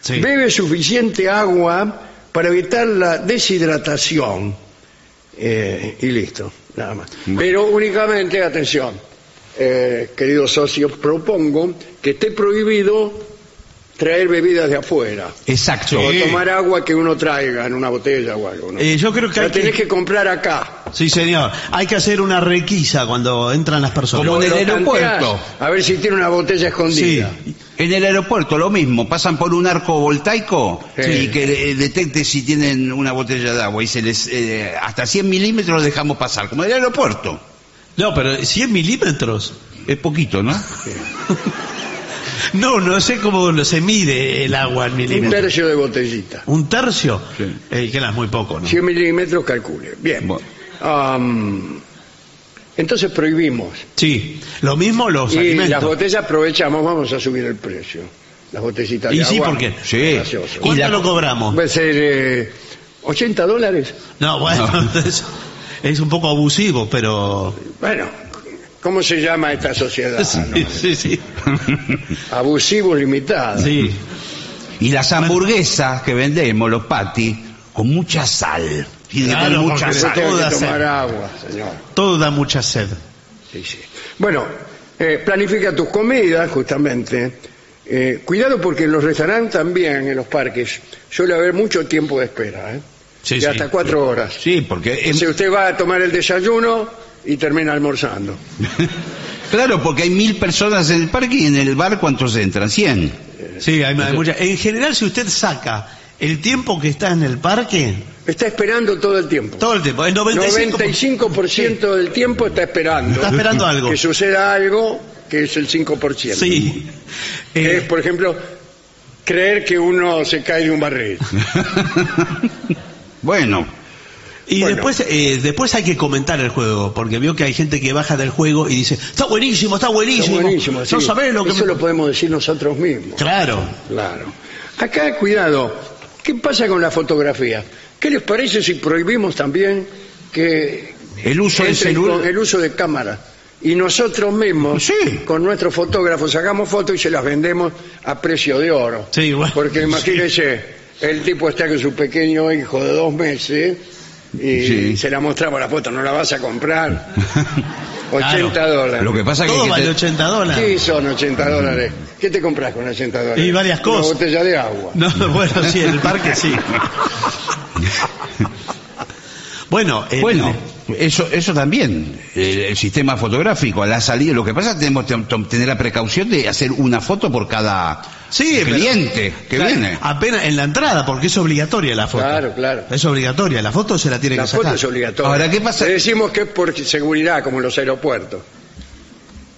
Sí. Bebe suficiente agua para evitar la deshidratación. Eh, y listo, nada más. Pero únicamente, atención, eh, queridos socios, propongo que esté prohibido traer bebidas de afuera. exacto. O tomar agua que uno traiga en una botella o algo. ¿no? Eh, yo creo que La hay tenés que... que comprar acá. Sí, señor. Hay que hacer una requisa cuando entran las personas. Como en el aeropuerto. tanteás, A ver si tiene una botella Sí. escondida. En el aeropuerto lo mismo, pasan por un arco voltaico Sí. y que eh, detecte si tienen una botella de agua y se les eh, hasta 100 milímetros los dejamos pasar, como en el aeropuerto. No, pero 100 milímetros. Es poquito, ¿no? No, no sé cómo se mide el agua en Un milímetros. tercio de botellita. ¿Un tercio? Sí. Eh, que no es muy poco, ¿no? 100 milímetros, calcule. Bien. Bueno. Am, entonces prohibimos. Sí. Lo mismo los Y alimentos. las botellas aprovechamos, vamos a subir el precio. Las botellitas Y de sí, agua. ¿por qué? Sí. gaseosas. ¿Cuánto Y la- lo cobramos? Va a ser eh, 80 dólares. No, bueno, es, es un poco abusivo, pero... Bueno, ¿cómo se llama esta sociedad? Sí, no? sí, sí. Abusivo limitado. Sí. Y las hamburguesas que vendemos, los patis, con mucha sal. Que Claro, tener mucha sal. Toda tomar sed. agua, señor. Todo da mucha sed. Sí, sí. Bueno, eh, planifica tus comidas, justamente. Eh, cuidado porque en los restaurantes también, en los parques, suele haber mucho tiempo de espera, ¿eh? Sí, de sí. hasta cuatro horas. Sí, porque... Si usted va a tomar el desayuno y termina almorzando. claro, porque hay mil personas en el parque y en el bar, ¿cuántos entran? 100. Sí, hay, hay mucha- En general, si usted saca el tiempo que está en el parque, Está esperando todo el tiempo. todo el tiempo, el 95%... 95% del tiempo está esperando. Está esperando algo. Que suceda algo que es el 5%. Sí. Que Eh, es, por ejemplo, creer que uno se cae de un barril. bueno, y bueno. después, eh, después hay que comentar el juego, porque veo que hay gente que baja del juego y dice, está buenísimo, está Está buenísimo. No sabés lo que... Eso me-". lo podemos decir nosotros mismos. Claro. Claro. Acá, cuidado. ¿Qué pasa con la fotografía? ¿Qué les parece si prohibimos también que el uso entren celular... el uso de cámara? Y nosotros mismos, Sí. con nuestros fotógrafos, sacamos fotos y se las vendemos a precio de oro. Sí, bueno, Porque imagínese, el tipo está con su pequeño hijo de dos meses y Sí. se la mostramos la foto, no la vas a comprar. 80 dólares. Lo que pasa que... Todo que vale te- 80 dólares. ¿Qué son 80 dólares? ¿Qué te compras con 80 dólares? Y varias Una cosas. botella de agua. No, bueno, sí, en el parque sí. Bueno, en- Bueno, eso, eso también, el, el sistema fotográfico, a la salida, lo que pasa es que tenemos que tener la precaución de hacer una foto por cada Sí, pero- cliente que Claro, viene. Apenas en la entrada, porque es obligatoria la foto. Claro, claro. Es obligatoria, la foto se la tiene La que sacar. foto es obligatoria. Ahora, ¿qué pasa? Le decimos que es por seguridad, como en los aeropuertos.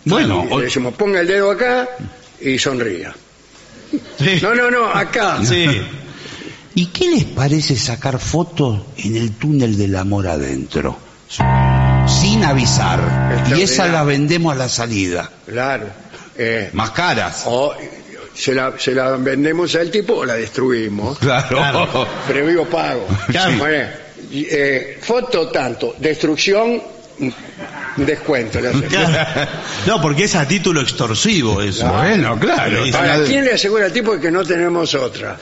Bueno, Le decimos, ponga el dedo acá y sonría. Sí. No, no, no, acá. Sí. ¿y qué les parece sacar fotos en el túnel del amor adentro? Sin avisar. Y esa la vendemos a la salida. Claro. Eh, Más caras. o se la, se la vendemos al tipo o la destruimos. Claro. Claro. Previo pago. Claro. Bueno, eh, foto tanto, destrucción, descuento. le hacemos. Claro. No, porque es a título extorsivo eso. Bueno, claro. Sí, Ahora, ¿quién le asegura al tipo que no tenemos otra?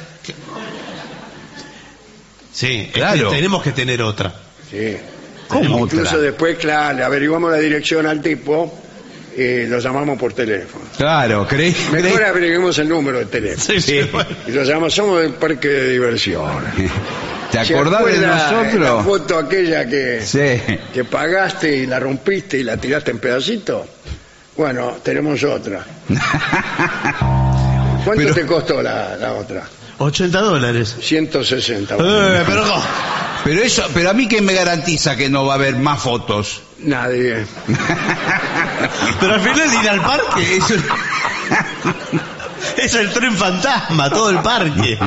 Sí, Claro. tenemos que tener otra. Sí. ¿Cómo Incluso otra? después, claro, le averiguamos la dirección al tipo y lo llamamos por teléfono. Claro, ¿creí? Mejor averiguemos el número de teléfono. Sí, sí, bueno. Y lo llamamos, somos del parque de diversión. ¿Te ¿Se acordás de acuerda La nosotros? foto aquella que, Sí. que pagaste y la rompiste y la tiraste en pedacitos. Bueno, tenemos otra. ¿Cuánto Pero- te costó la, la otra? 80 dólares. 160. Eh, pero no. Pero eso, pero a mí que me garantiza que no va a haber más fotos. Nadie. Pero al final ir al parque es, un- es el tren fantasma, todo el parque.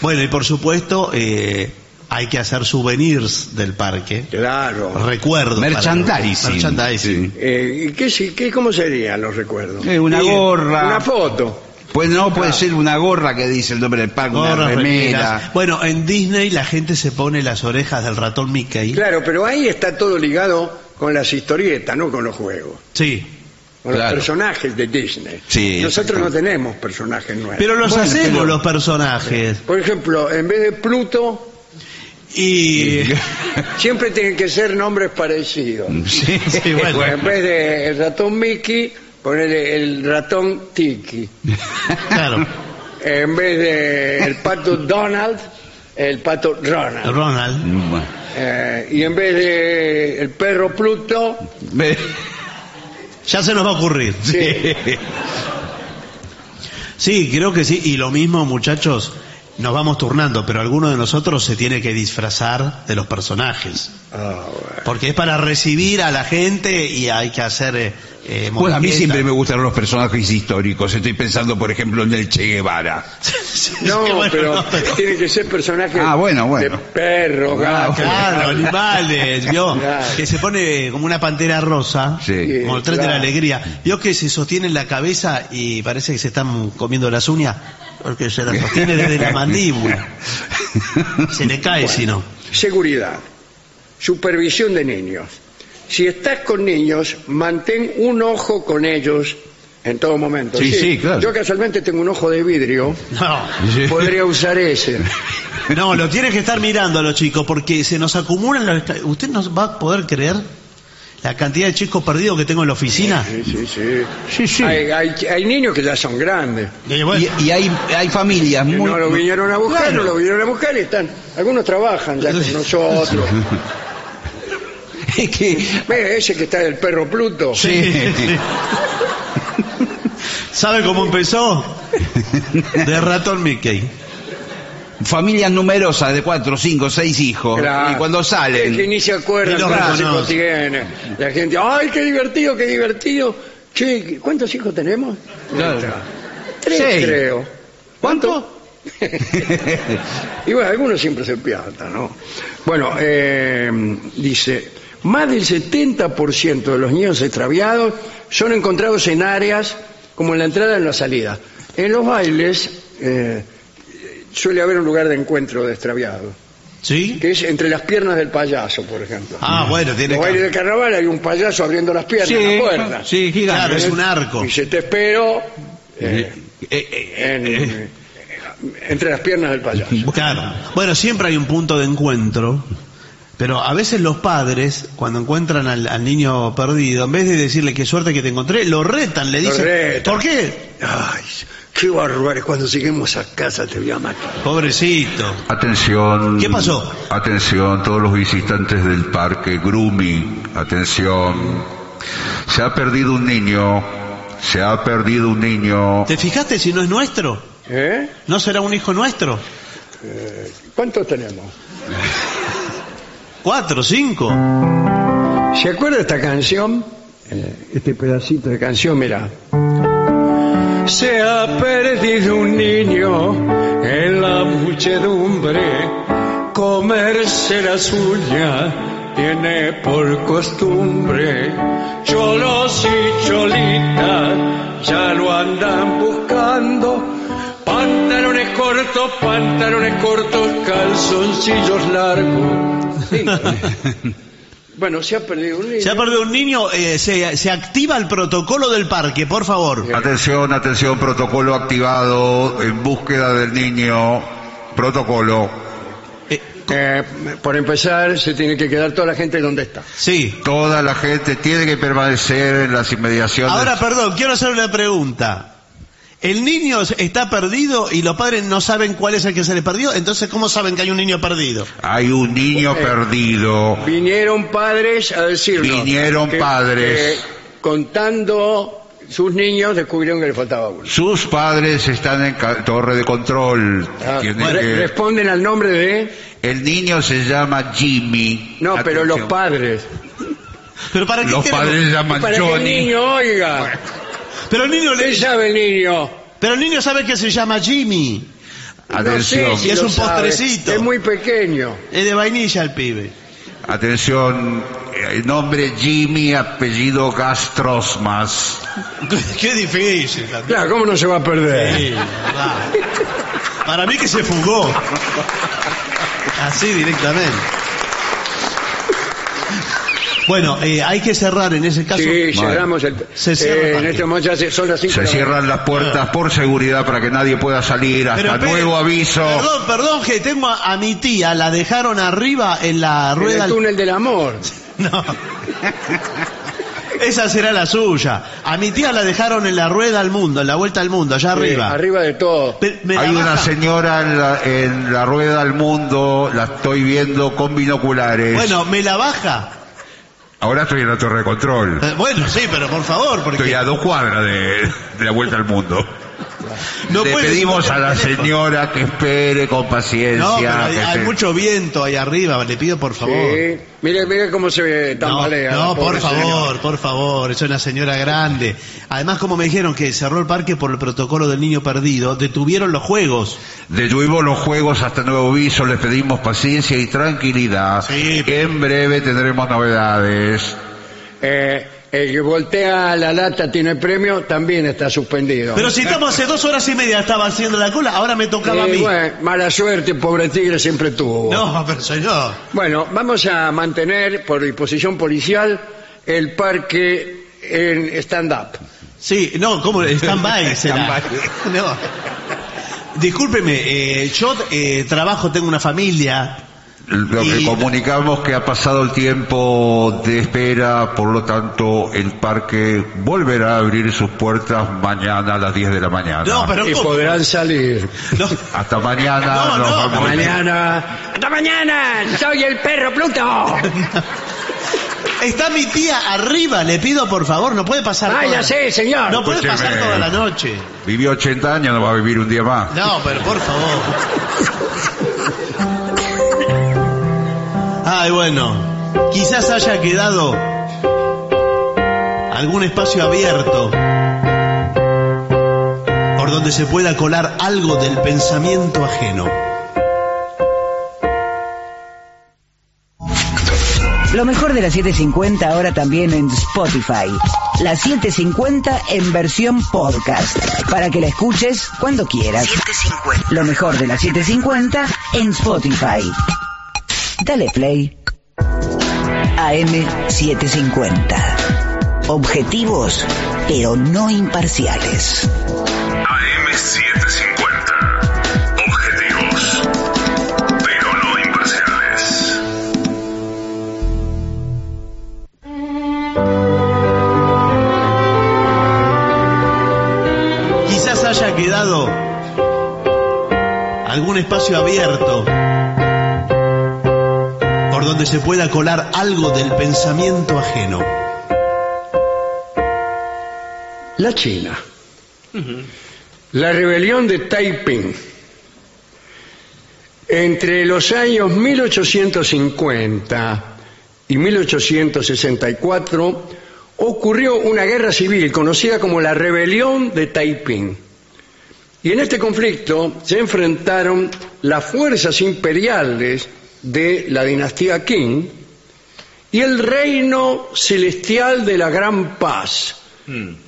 Bueno, y por supuesto, eh, hay que hacer souvenirs del parque. Claro. Recuerdos. para- Merchandising. Merchandising. Sí. Eh, ¿y qué, si- qué, ¿Cómo serían los recuerdos? Eh, una gorra. Una foto. Pues no, puede ser una gorra que dice el nombre del parque, una remera. remeras. Bueno, en Disney la gente se pone las orejas del ratón Mickey. Claro, pero ahí está todo ligado con las historietas, no con los juegos. Sí. Con Claro. los personajes de Disney. Sí, Nosotros no tenemos personajes nuevos. Pero los Bueno, hacemos pero- los personajes. Por ejemplo, en vez de Pluto, Y. siempre tienen que ser nombres parecidos. Sí, Sí, bueno. En vez de el ratón Mickey, ponerle el ratón Tiki. Claro. En vez de el pato Donald, el pato Ronald. Ronald. Bueno. Eh, y en vez de el perro Pluto, Ya se nos va a ocurrir. sí. Sí, creo que sí. Y lo mismo, muchachos, nos vamos turnando, pero alguno de nosotros se tiene que disfrazar de los personajes. Bueno. Porque es para recibir a la gente y hay que hacer. eh, eh, Bueno, a mí siempre me gustan los personajes históricos. Estoy pensando, por ejemplo, en el Che Guevara. No, bueno, pero no, pero- tiene que ser personajes Ah, bueno, bueno. de perro, Ah, gato. Claro, animales, ¿vio? Claro. Que se pone como una pantera rosa, Sí. como el tren de la alegría. ¿Vio que se sostiene en la cabeza y parece que se están comiendo las uñas? Porque se la sostiene desde la mandíbula. Se le cae si no. Seguridad. Supervisión de niños. Si estás con niños, mantén un ojo con ellos en todo momento. Sí, sí, claro. Yo casualmente tengo un ojo de vidrio, No, Sí. podría usar ese. no, lo tiene que estar mirando a los chicos porque se nos acumulan. los- ¿Usted nos va a poder creer la cantidad de chicos perdidos que tengo en la oficina? Sí, sí, sí. Sí, sí. Hay, hay- hay niños que ya son grandes. Y bueno, Y, y hay, hay familias Que muy... no lo vinieron a buscar, Claro. no lo vinieron a buscar y están. Algunos trabajan ya con nosotros. Es que... Ve, ese que está el perro Pluto. Sí. ¿Sabe cómo empezó? De ratón Mickey. Familias numerosas de cuatro, cinco, seis hijos. Claro. Y cuando Es que salen... ni se acuerdan cuántos hijos reconoce. tiene. La gente, ¡ay, qué divertido, qué divertido! Che, ¿cuántos hijos tenemos? Claro. Tres, Seis. creo. ¿Cuánto? Y bueno, algunos siempre se piatan, ¿no? Bueno, eh, dice, más del 70% de los niños extraviados son encontrados en áreas como en la entrada y en la salida. En los bailes eh, suele haber un lugar de encuentro de extraviados, ¿Sí? que es entre las piernas del payaso, por ejemplo. Ah, bueno, En tiene los bailes de que... carnaval hay un payaso abriendo las piernas en la puerta. sí, gigante. Claro, es un arco. Y se te espero eh, Eh, en- entre las piernas del payaso. Claro. Bueno, siempre hay un punto de encuentro, pero a veces los padres, cuando encuentran al, al niño perdido, en vez de decirle qué suerte que te encontré, lo retan, le dicen, retan. ¿por qué? Ay, qué barbaridad. Cuando lleguemos a casa te voy a matar. Pobrecito. Atención. ¿Qué pasó? Atención, todos los visitantes del parque Grooming. Atención. Se ha perdido un niño. Se ha perdido un niño. ¿Te fijaste si no es nuestro? ¿Eh? ¿No será un hijo nuestro? ¿Cuántos tenemos? ¿Cuatro, cinco? ¿Se acuerda esta canción? Eh, este pedacito de canción, mira. Se ha perdido un niño en la muchedumbre, comerse la suya tiene por costumbre. Cholos y cholitas ya lo andan buscando. Pantalones cortos, pantalones cortos, calzoncillos largos. Sí. bueno, se ha perdido un niño. Se ha perdido un niño, eh, se, se activa el protocolo del parque, por favor. Atención, atención, protocolo activado en búsqueda del niño. Protocolo. Eh, Eh, por empezar, se tiene que quedar toda la gente donde está. sí. Toda la gente tiene que permanecer en las inmediaciones. Ahora, perdón, quiero hacer una pregunta. El niño está perdido y los padres no saben cuál es el que se le perdió, entonces ¿cómo saben que hay un niño perdido? Hay un niño Eh. perdido. Vinieron padres a decirnos. Vinieron que- padres. que contando sus niños descubrieron que le faltaba uno. Sus padres están en ca- torre de control. Ah, que- Responden al nombre de... El niño se llama Jimmy. No, pero los padres. Pero para qué Los queremos- padres se llaman Para que el Johnny. niño oiga. Pero el niño ¿Qué le... sabe el niño? Pero el niño sabe que se llama Jimmy. Atención. No sé si Y es un sabe. postrecito. Es muy pequeño. Es de vainilla el pibe. Atención, eh, nombre Jimmy, apellido Gastrosmas. Qué difícil. Claro, ¿cómo no se va a perder? Sí, verdad. Para mí que se fugó. Así directamente. Bueno, eh, hay que cerrar en ese caso. Sí, cerramos el... Se cierra el eh, en parque. este momento ya se- son las 5 Se cierran las puertas por seguridad para que nadie pueda salir. Hasta Pero, nuevo aviso. Perdón, perdón, que tengo a, a mi tía, la dejaron arriba en la En rueda. el túnel del amor. No. Esa será la suya. A mi tía la dejaron en la rueda al mundo, en la vuelta al mundo, allá arriba. Sí, arriba de todo. Pe- Hay una señora en la, en la rueda del mundo, la estoy viendo con binoculares. Bueno, me la baja. Ahora estoy en la torre de control. Eh, Bueno, sí, pero por favor, porque Estoy a dos cuadras de, de la vuelta al mundo. No Le pedimos a la señora que espere con paciencia. No, pero hay, mucho viento ahí arriba, le pido por favor. Sí. Mire, mire cómo se No, tambalea. la no, por favor, señora. por favor, es una señora grande. Además, como me dijeron que cerró el parque por el protocolo del niño perdido, detuvieron los juegos. Detuvimos los juegos hasta nuevo aviso, les pedimos paciencia y tranquilidad. Sí. En breve tendremos novedades. Eh, el que voltea la lata tiene premio, también está suspendido. Pero si estamos hace dos horas y media, estaba haciendo la cola, ahora me tocaba a Eh, mí. bueno, mala suerte, pobre tigre siempre tuvo. No, pero señor. Bueno, vamos a mantener por disposición policial el parque en stand-up. Sí, no, ¿cómo? Stand-by será. No. Discúlpeme, eh, yo eh, trabajo, tengo una familia. Lo que Y- comunicamos que ha pasado el tiempo de espera, por lo tanto el parque volverá a abrir sus puertas mañana a las 10 de la mañana. No, pero Y podrán salir. No. Hasta mañana No, nos no, vamos. Mañana. ¡Hasta mañana! ¡Soy el perro Pluto! Está mi tía arriba, le pido por favor, no puede pasar. toda- Váyase, señor. No puede Escúcheme. pasar toda la noche. Vivió 80 años, no va a vivir un día más. No, pero por favor. Ay, bueno, quizás haya quedado algún espacio abierto por donde se pueda colar algo del pensamiento ajeno. Lo mejor de la 750 ahora también en Spotify. La 750 en versión podcast. Para que la escuches cuando quieras. Lo mejor de la 750 en Spotify. Dale play. AM750. Objetivos, pero no imparciales. AM750. Objetivos, pero no imparciales. Quizás haya quedado algún espacio abierto por donde se pueda colar algo del pensamiento ajeno. La China. La rebelión de Taiping. Entre los años 1850 y 1864 ocurrió una guerra civil conocida como la rebelión de Taiping. Y en este conflicto se enfrentaron las fuerzas imperiales de la dinastía Qing y el reino celestial de la Gran Paz,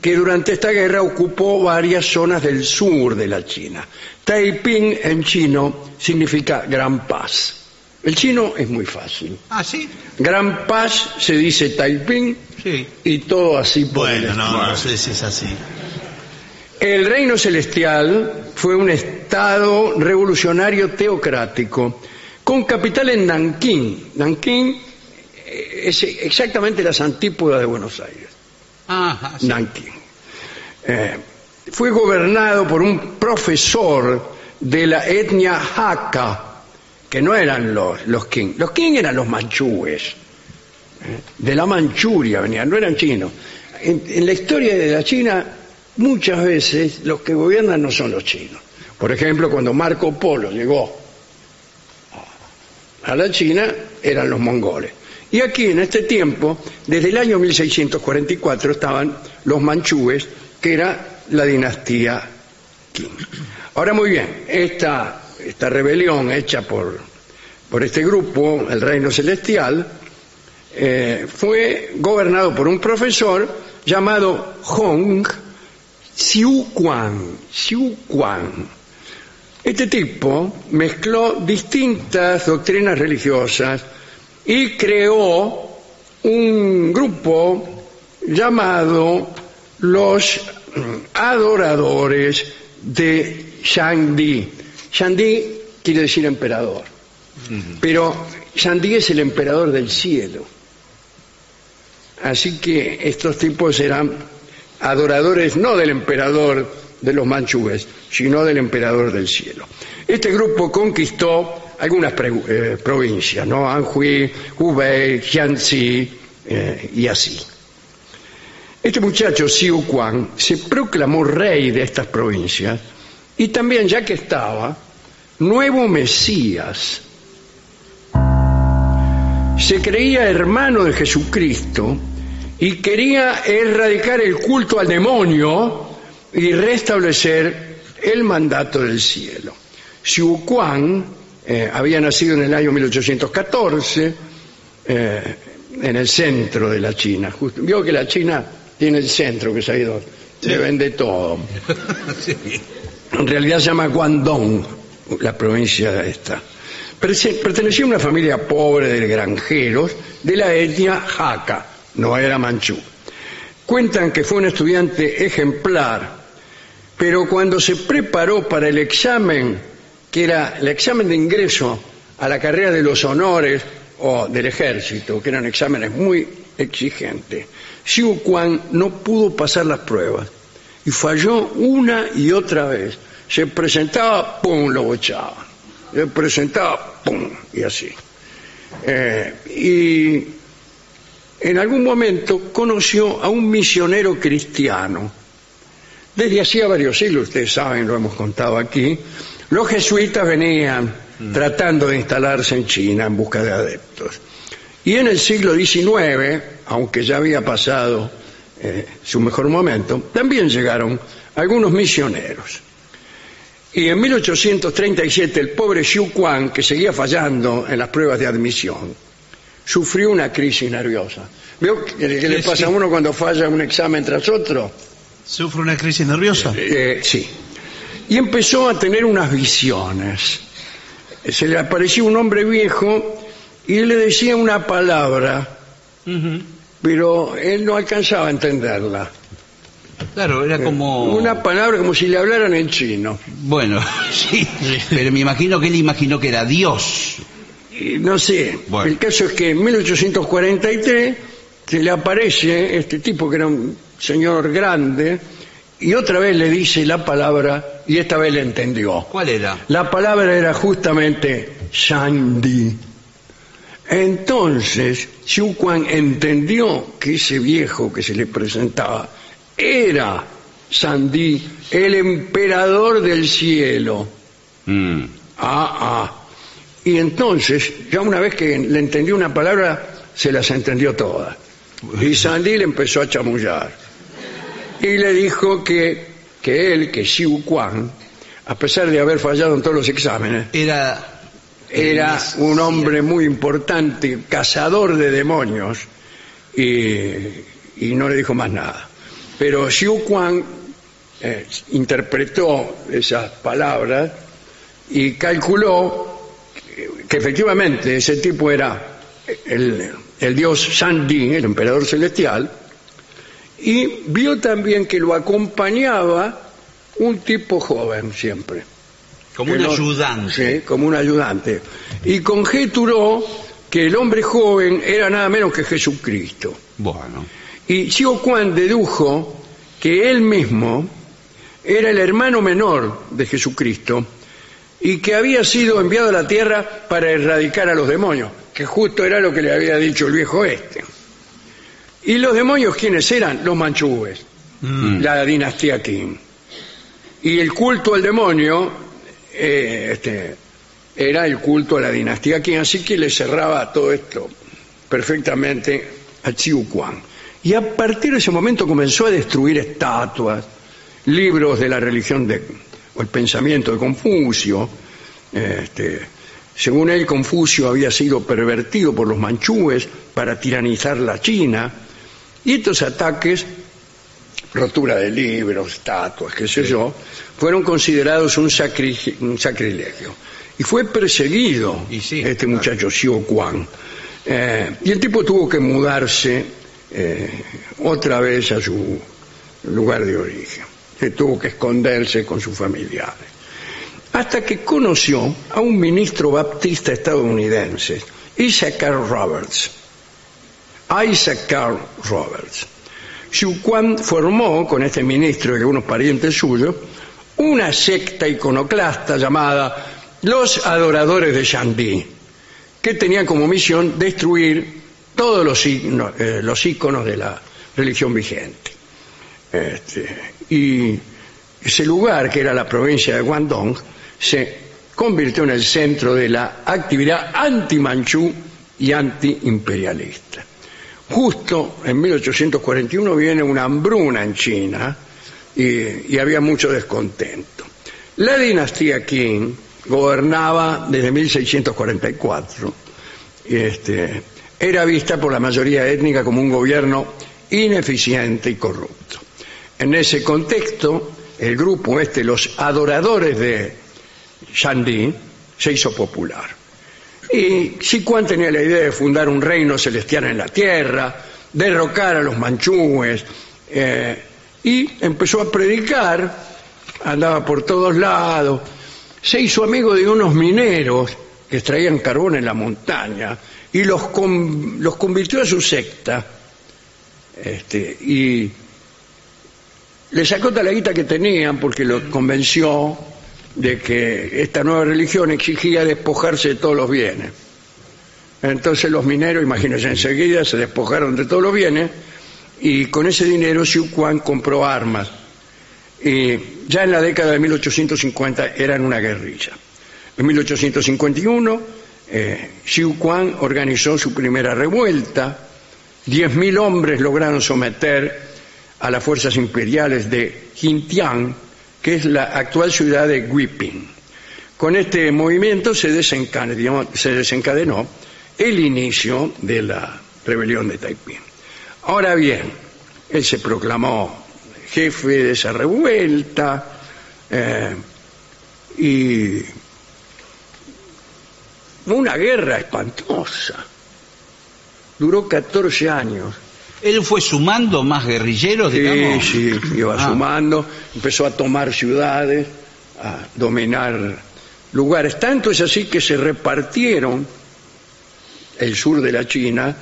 que durante esta guerra ocupó varias zonas del sur de la China. Taiping en chino significa Gran Paz. El chino es muy fácil. Ah, sí. Gran Paz se dice Taiping Sí. y todo así por el Bueno, no, no sé si es así. El reino celestial fue un estado revolucionario teocrático con capital en Nankín. Nankín eh, es exactamente las antípodas de Buenos Aires. Nankín. Eh, fue gobernado por un profesor de la etnia Hakka, que no eran los, los Qing. Los Qing eran los manchúes. eh, De la Manchuria venían, no eran chinos. En, en la historia de la China, muchas veces los que gobiernan no son los chinos. Por ejemplo, cuando Marco Polo llegó a la China, eran los mongoles. Y aquí, en este tiempo, desde el año 1644, estaban los manchúes, que era la dinastía Qing. Ahora, muy bien, esta, esta rebelión hecha por, por este grupo, el Reino Celestial, eh, fue gobernado por un profesor llamado Hong Xiu Quan. Este tipo mezcló distintas doctrinas religiosas y creó un grupo llamado los adoradores de Shangdi. Shangdi quiere decir emperador, pero Shangdi es el emperador del cielo. Así que estos tipos eran adoradores no del emperador de los manchúes, sino del emperador del cielo. Este grupo conquistó algunas eh, provincias, ¿no? Anhui, Hubei, Jiangxi eh, y así. Este muchacho, Xiu Quan, se proclamó rey de estas provincias y también, ya que estaba, nuevo Mesías. Se creía hermano de Jesucristo y quería erradicar el culto al demonio y restablecer el mandato del cielo. Xiu Quan eh, había nacido en el año 1814 eh, en el centro de la China. vio que la China tiene el centro que se ha ido, se vende todo. En realidad se llama Guangdong, la provincia esta. Pertenecía a una familia pobre de granjeros de la etnia Hakka, no era manchú. Cuentan que fue un estudiante ejemplar, pero cuando se preparó para el examen, que era el examen de ingreso a la carrera de los honores o del ejército, que eran exámenes muy exigentes, Xiu Quan no pudo pasar las pruebas y falló una y otra vez. Se presentaba, ¡pum!, lo bochaba. Se presentaba, ¡pum!, y así. Eh, y en algún momento conoció a un misionero cristiano. Desde hacía varios siglos, ustedes saben, lo hemos contado aquí, los jesuitas venían mm. tratando de instalarse en China en busca de adeptos. Y en el siglo XIX, aunque ya había pasado eh, su mejor momento, también llegaron algunos misioneros. Y en 1837 el pobre Xiu Quan, que seguía fallando en las pruebas de admisión, sufrió una crisis nerviosa. ¿Veo qué, le pasa a uno cuando falla un examen tras otro? ¿Sufre una crisis nerviosa? Eh, sí. Y empezó a tener unas visiones. Se le apareció un hombre viejo y le decía una palabra, pero él no alcanzaba a entenderla. Claro, era como... Una palabra como si le hablaran en chino. Bueno, sí, pero me imagino que él imaginó que era Dios. no sé, el caso es que en 1843 se le aparece este tipo que era un señor grande y otra vez le dice la palabra y esta vez le entendió. ¿Cuál era? La palabra era justamente Shandi. Entonces, Xiu Quan entendió que ese viejo que se le presentaba era Sandi, el emperador del cielo. Mm. Ah, ah. Y entonces, ya una vez que le entendió una palabra, se las entendió todas. Y Sandi le empezó a chamullar. Y le dijo que, que él, que Xiu Quan, a pesar de haber fallado en todos los exámenes, era era un hombre muy importante, cazador de demonios, y, no le dijo más nada. Pero Xiu Quan eh, interpretó esas palabras y calculó que, efectivamente ese tipo era el, el dios Shang-Di, el emperador celestial, y vio también que lo acompañaba un tipo joven siempre como un ayudante. Sí, como un ayudante. Y conjeturó que el hombre joven era nada menos que Jesucristo. Bueno. Y Xiu Quan dedujo que él mismo era el hermano menor de Jesucristo y que había sido enviado a la tierra para erradicar a los demonios, que justo era lo que le había dicho el viejo este. ¿Y los demonios quiénes eran? Los manchúes, mm. la dinastía Qing. Y el culto al demonio eh, este, era el culto a la dinastía Qing, así que le cerraba todo esto perfectamente a Chiu Quan. Y a partir de ese momento comenzó a destruir estatuas, libros de la religión de, o el pensamiento de Confucio, este, Según él, Confucio había sido pervertido por los manchúes para tiranizar la China. Y estos ataques, rotura de libros, estatuas, qué sé yo, fueron considerados un, sacri- un sacrilegio. Y fue perseguido Y sí, este claro. muchacho Xiu Quan. Eh, y el tipo tuvo que mudarse eh, otra vez a su lugar de origen. Se tuvo que esconderse con sus familiares. Hasta que conoció a un ministro baptista estadounidense, Isaac Roberts. Isaac Carl Roberts. Xiu Quan formó con este ministro y algunos parientes suyos una secta iconoclasta llamada los Adoradores de Shandí, que tenía como misión destruir todos los, signos- eh, los íconos de la religión vigente. Este, y ese lugar, que era la provincia de Guangdong, se convirtió en el centro de la actividad anti-manchú y anti-imperialista. Justo en 1841 viene una hambruna en China y, había mucho descontento. La dinastía Qing gobernaba desde 1644 y este, era vista por la mayoría étnica como un gobierno ineficiente y corrupto. En ese contexto, el grupo este, los adoradores de Shandí, se hizo popular. Y Xi tenía la idea de fundar un reino celestial en la tierra, derrocar a los manchúes, eh, y empezó a predicar, andaba por todos lados, se hizo amigo de unos mineros que extraían carbón en la montaña y los, los convirtió a su secta. Este, y le sacó toda la que tenían porque lo convenció de que esta nueva religión exigía despojarse de todos los bienes. Entonces los mineros, imagínense, enseguida se despojaron de todos los bienes y con ese dinero Xiu Quan compró armas. Y ya en la década de 1850 eran una guerrilla. En 1851 eh, Xiu Quan organizó su primera revuelta. 10.000 hombres lograron someter a las fuerzas imperiales de Jintian, que es la actual ciudad de Guiping. Con este movimiento se desencadenó, se desencadenó el inicio de la rebelión de Taiping. Ahora bien, él se proclamó jefe de esa revuelta eh, y una guerra espantosa. Duró 14 años. Él fue sumando más guerrilleros, Sí, digamos. sí, iba Ah. sumando, empezó a tomar ciudades, a dominar lugares. Tanto es así que se repartieron el sur de la China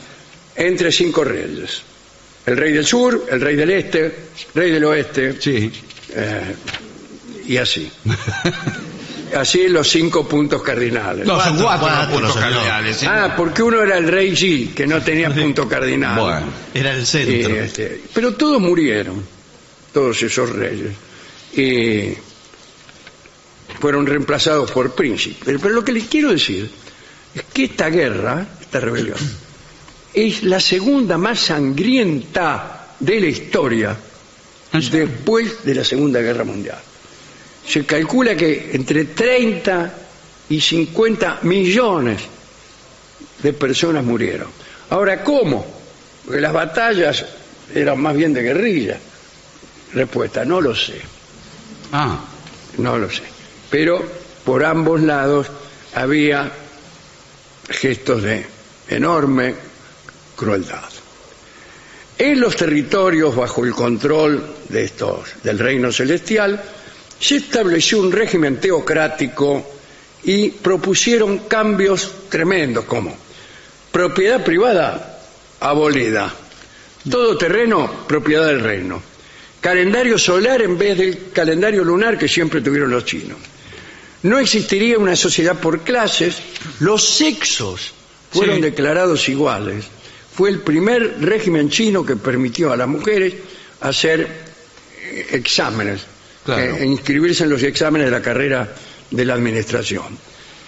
entre cinco reyes. El rey del sur, el rey del este, rey del oeste, Sí. eh, y así. Así los cinco puntos cardinales. No, son Cuatro, cuatro, cuatro, los puntos señor. cardinales. sí. Ah, porque uno era el rey Yi, que no tenía punto cardinal. Bueno. Era el Y, centro. este, pero todos murieron, todos esos reyes. Y fueron reemplazados por príncipes. Pero, pero lo que les quiero decir es que esta guerra, esta rebelión, es la segunda más sangrienta de la historia después de la Segunda Guerra Mundial. Se calcula que entre 30 y 50 millones de personas murieron. Ahora, ¿cómo? Porque las batallas eran más bien de guerrilla. Respuesta, no lo sé, Ah, no lo sé. Pero por ambos lados había gestos de enorme crueldad. En los territorios bajo el control de estos del reino celestial se estableció un régimen teocrático y propusieron cambios tremendos como propiedad privada abolida, todo terreno propiedad del reino, calendario solar en vez del calendario lunar que siempre tuvieron los chinos. No existiría una sociedad por clases, los sexos fueron Sí. declarados iguales. Fue el primer régimen chino que permitió a las mujeres hacer eh, exámenes, Claro. eh, inscribirse en los exámenes de la carrera de la administración.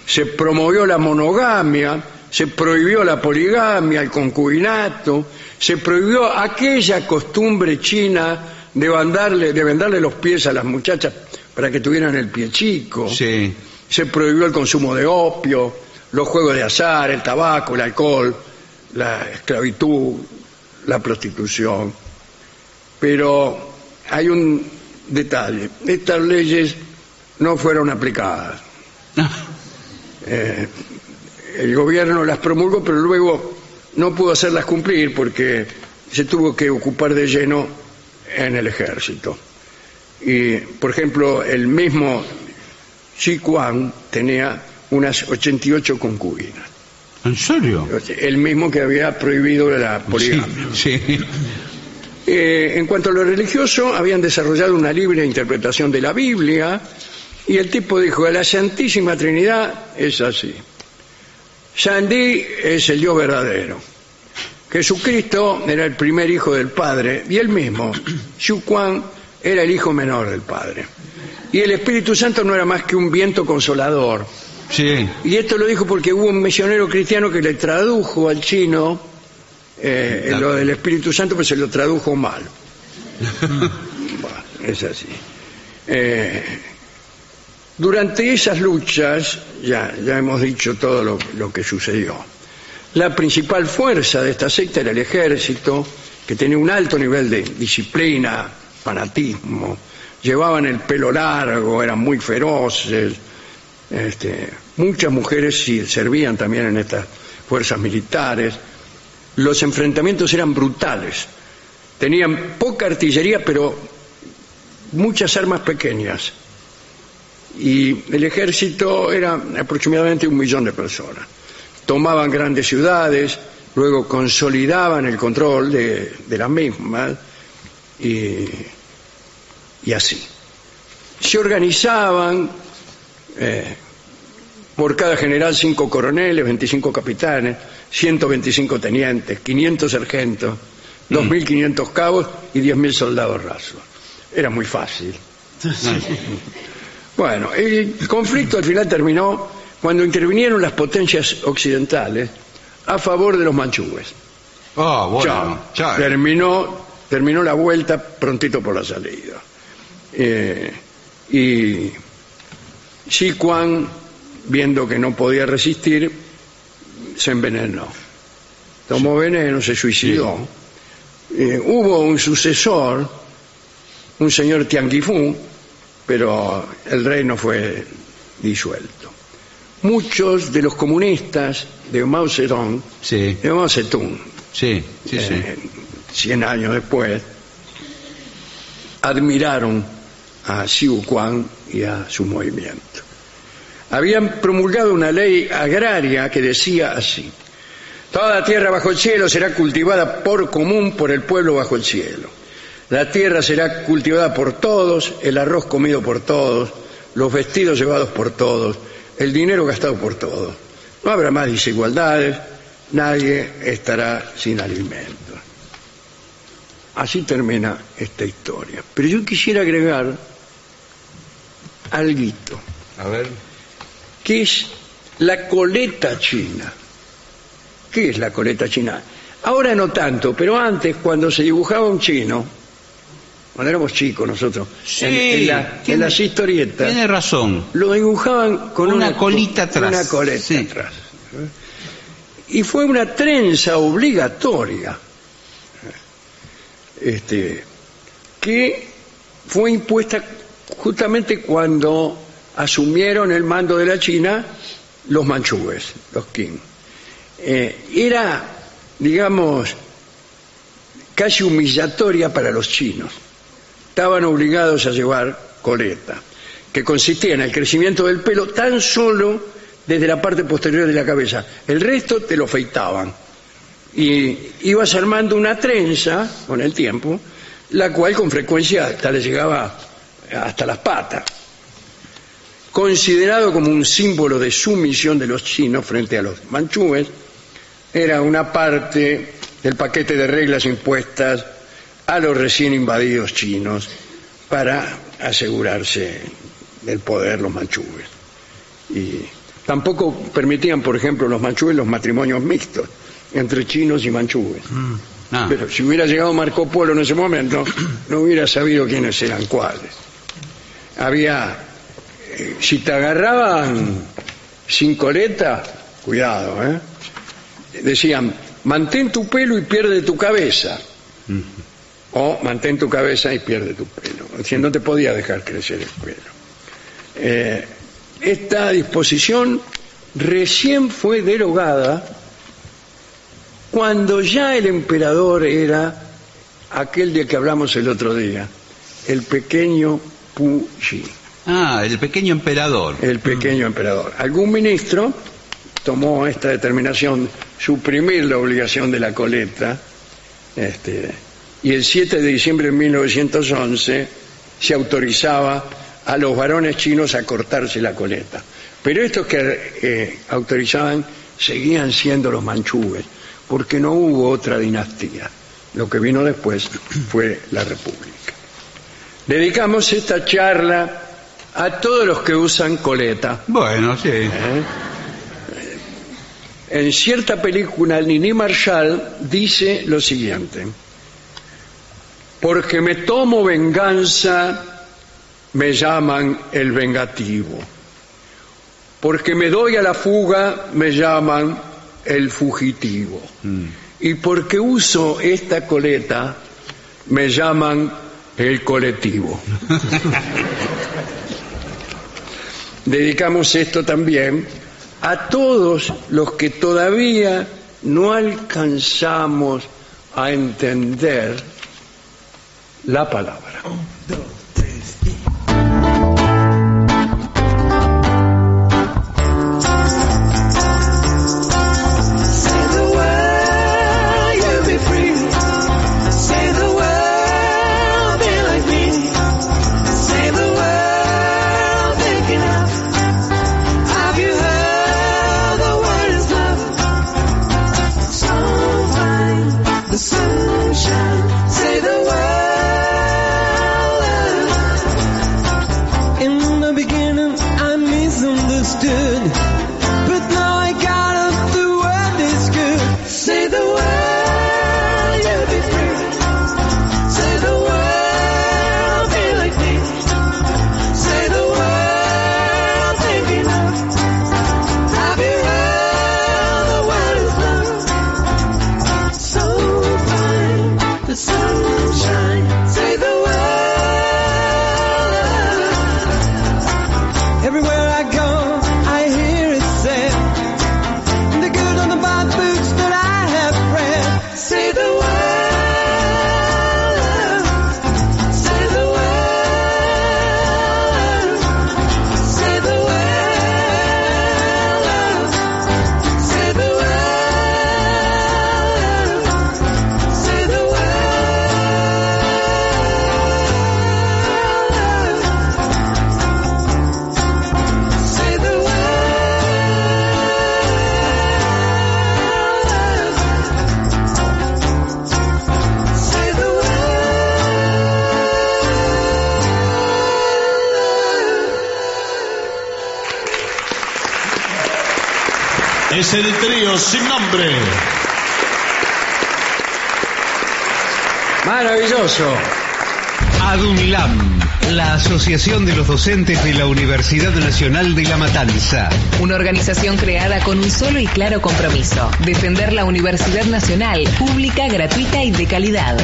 Se promovió la monogamia, se prohibió la poligamia, el concubinato, se prohibió aquella costumbre china de vendarle, de vendarle los pies a las muchachas para que tuvieran el pie chico sí. se prohibió el consumo de opio, los juegos de azar, el tabaco, el alcohol, la esclavitud, la prostitución. Pero hay un detalle, estas leyes no fueron aplicadas. Eh, el gobierno las promulgó, pero luego no pudo hacerlas cumplir porque se tuvo que ocupar de lleno en el ejército. Y, por ejemplo, el mismo Xi Kuang tenía unas 88 concubinas. ¿En serio? El mismo que había prohibido la poligamia. Sí, sí. Eh, en cuanto a lo religioso, habían desarrollado una libre interpretación de la Biblia y el tipo dijo, la Santísima Trinidad es así. Sandí es el Dios verdadero. Jesucristo era el primer hijo del Padre y él mismo, Xu Kuan, era el hijo menor del Padre. Y el Espíritu Santo no era más que un viento consolador. Sí. Y esto lo dijo porque hubo un misionero cristiano que le tradujo al chino eh, lo del Espíritu Santo, pues se lo tradujo mal. Bueno, es así. Eh, durante esas luchas, ya, ya hemos dicho todo lo, lo que sucedió. La principal fuerza de esta secta era el ejército, que tenía un alto nivel de disciplina, fanatismo, llevaban el pelo largo, eran muy feroces, este, muchas mujeres sí servían también en estas fuerzas militares. Los enfrentamientos eran brutales. Tenían poca artillería, pero muchas armas pequeñas. Y el ejército era aproximadamente un millón de personas. Tomaban grandes ciudades, luego consolidaban el control de, las mismas y, y así. Se organizaban eh, por cada general cinco coroneles, 25 capitanes, 125 tenientes, 500 sargentos, 2.500 cabos y 10.000 soldados rasos. Era muy fácil. Bueno, el conflicto al final terminó cuando intervinieron las potencias occidentales a favor de los manchúes. Ah, bueno. Terminó, terminó la vuelta prontito por la salida. Eh, y Xi Kuan, viendo que no podía resistir, se envenenó. Tomó veneno, se suicidó. Eh, hubo un sucesor, un señor Tianguifú, pero el reino fue disuelto. Muchos de los comunistas de Mao Zedong, Sí, de Mao Zedong, sí, sí, sí. eh, 100 años después, admiraron a Xiu Kuan y a su movimiento. Habían promulgado una ley agraria que decía así, toda tierra bajo el cielo será cultivada por común por el pueblo bajo el cielo. La tierra será cultivada por todos, el arroz comido por todos, los vestidos llevados por todos, el dinero gastado por todos. No habrá más desigualdades, nadie estará sin alimentos. Así termina esta historia. Pero yo quisiera agregar algo, A ver. Que es la coleta china. ¿Qué es la coleta china? Ahora no tanto, pero antes cuando se dibujaba un chino, cuando éramos chicos nosotros, en, en la- en tiene- las historietas, Tiene razón. lo dibujaban con Una una, colita atrás. Una coleta Sí. atrás. Y fue una trenza obligatoria este, que fue impuesta justamente cuando asumieron el mando de la China los manchúes, los Qing. Eh, era, digamos, casi humillatoria para los chinos. Estaban obligados a llevar coleta, que consistía en el crecimiento del pelo tan solo desde la parte posterior de la cabeza. El resto te lo afeitaban. Y ibas armando una trenza con el tiempo, la cual con frecuencia hasta le llegaba hasta las patas. Considerado como un símbolo de sumisión de los chinos frente a los manchúes, era una parte del paquete de reglas impuestas a los recién invadidos chinos para asegurarse del poder los manchúes. Y tampoco permitían, por ejemplo, los manchúes los matrimonios mixtos entre chinos y manchúes. Ah, Pero si hubiera llegado Marco Polo en ese momento, no hubiera sabido quiénes eran cuáles. Había, eh, si te agarraban sin coleta, Cuidado, ¿eh? Decían, mantén tu pelo y pierde tu cabeza. O mantén tu cabeza y pierde tu pelo. Es decir, no te podía dejar crecer el pelo. Eh, esta disposición recién fue derogada cuando ya el emperador era aquel de que hablamos el otro día, el pequeño Puyi, Ah, el pequeño emperador. el pequeño emperador. Algún ministro tomó esta determinación, suprimir la obligación de la coleta, este, y el 7 de diciembre de 1911 se autorizaba a los varones chinos a cortarse la coleta. Pero estos que eh, autorizaban seguían siendo los manchúes, porque no hubo otra dinastía. Lo que vino después fue la República. Dedicamos esta charla a todos los que usan coleta. Bueno, sí. En cierta película, Nini Marshall dice lo siguiente: Porque me tomo venganza, me llaman el vengativo. Porque me doy a la fuga, me llaman el fugitivo. Y porque uso esta coleta, me llaman el colectivo. Dedicamos esto también a todos los que todavía no alcanzamos a entender la palabra. Sin nombre. Maravilloso. ADUNLAM, la Asociación de los Docentes de la Universidad Nacional de La Matanza. Una organización creada con un solo y claro compromiso, defender la Universidad Nacional, pública, gratuita y de calidad.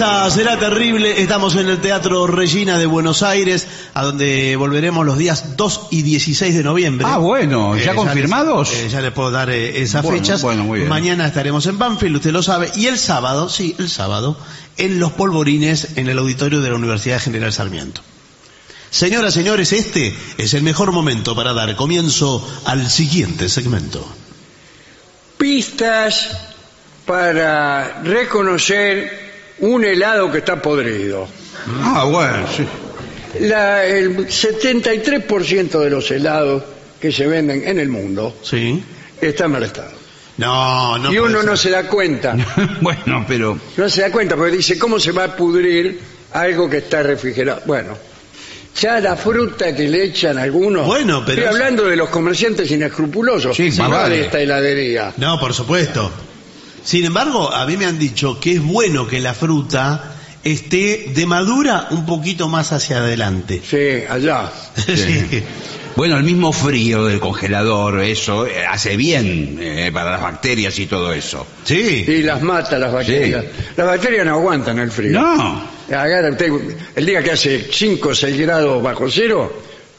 Venganza Será Terrible. Estamos en el Teatro Regina de Buenos Aires, a donde volveremos los días 2 y 16 de noviembre. Ah, bueno, ¿ya les- confirmados? eh, ya les puedo dar eh, esas Bueno, fechas. bueno, muy bien. Mañana estaremos en Banfield, usted lo sabe. Y el sábado, sí, el sábado, en Los Polvorines, en el auditorio de la Universidad General Sarmiento. Señoras, señores, este es el mejor momento para dar comienzo al siguiente segmento. Pistas para reconocer un helado que está podrido. Ah, bueno, sí. La- el 73% de los helados que se venden en el mundo ¿Sí? están en mal estado. No, no. y puede uno ser. no se da cuenta. bueno, pero No se da cuenta porque dice, ¿cómo se va a pudrir algo que está refrigerado? Bueno, Ya la fruta que le echan algunos. Bueno, pero Estoy es- hablando de los comerciantes inescrupulosos. Sí, no más vale. de esta heladería. No, por supuesto. Sin embargo, a mí me han dicho que es bueno que la fruta esté de madura un poquito más hacia adelante. Sí, allá. Sí. Bueno, el mismo frío del congelador, eso eh, hace bien eh, para las bacterias y todo eso. Sí. Y las mata las bacterias. Las bacterias no aguantan el frío. No. Agarra usted, el día que hace 5 o 6 grados bajo cero,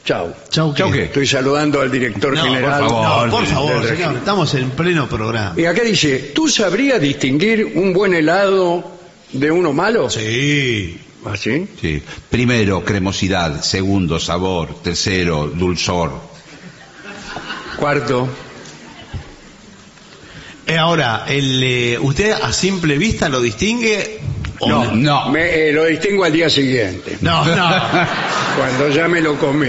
chau. Chau, Chau, ¿qué? Estoy saludando al director No, general. por favor. No, por favor, señor. Estamos en pleno programa. Y acá dice, ¿tú sabrías distinguir un buen helado de uno malo? Sí. ¿Así? Sí. Primero, cremosidad. Segundo, sabor. Tercero, dulzor. Cuarto, Eh, ahora, el, eh, ¿usted a simple vista lo distingue? No, no. me, eh, lo distingo al día siguiente, No, no. cuando ya me lo comí.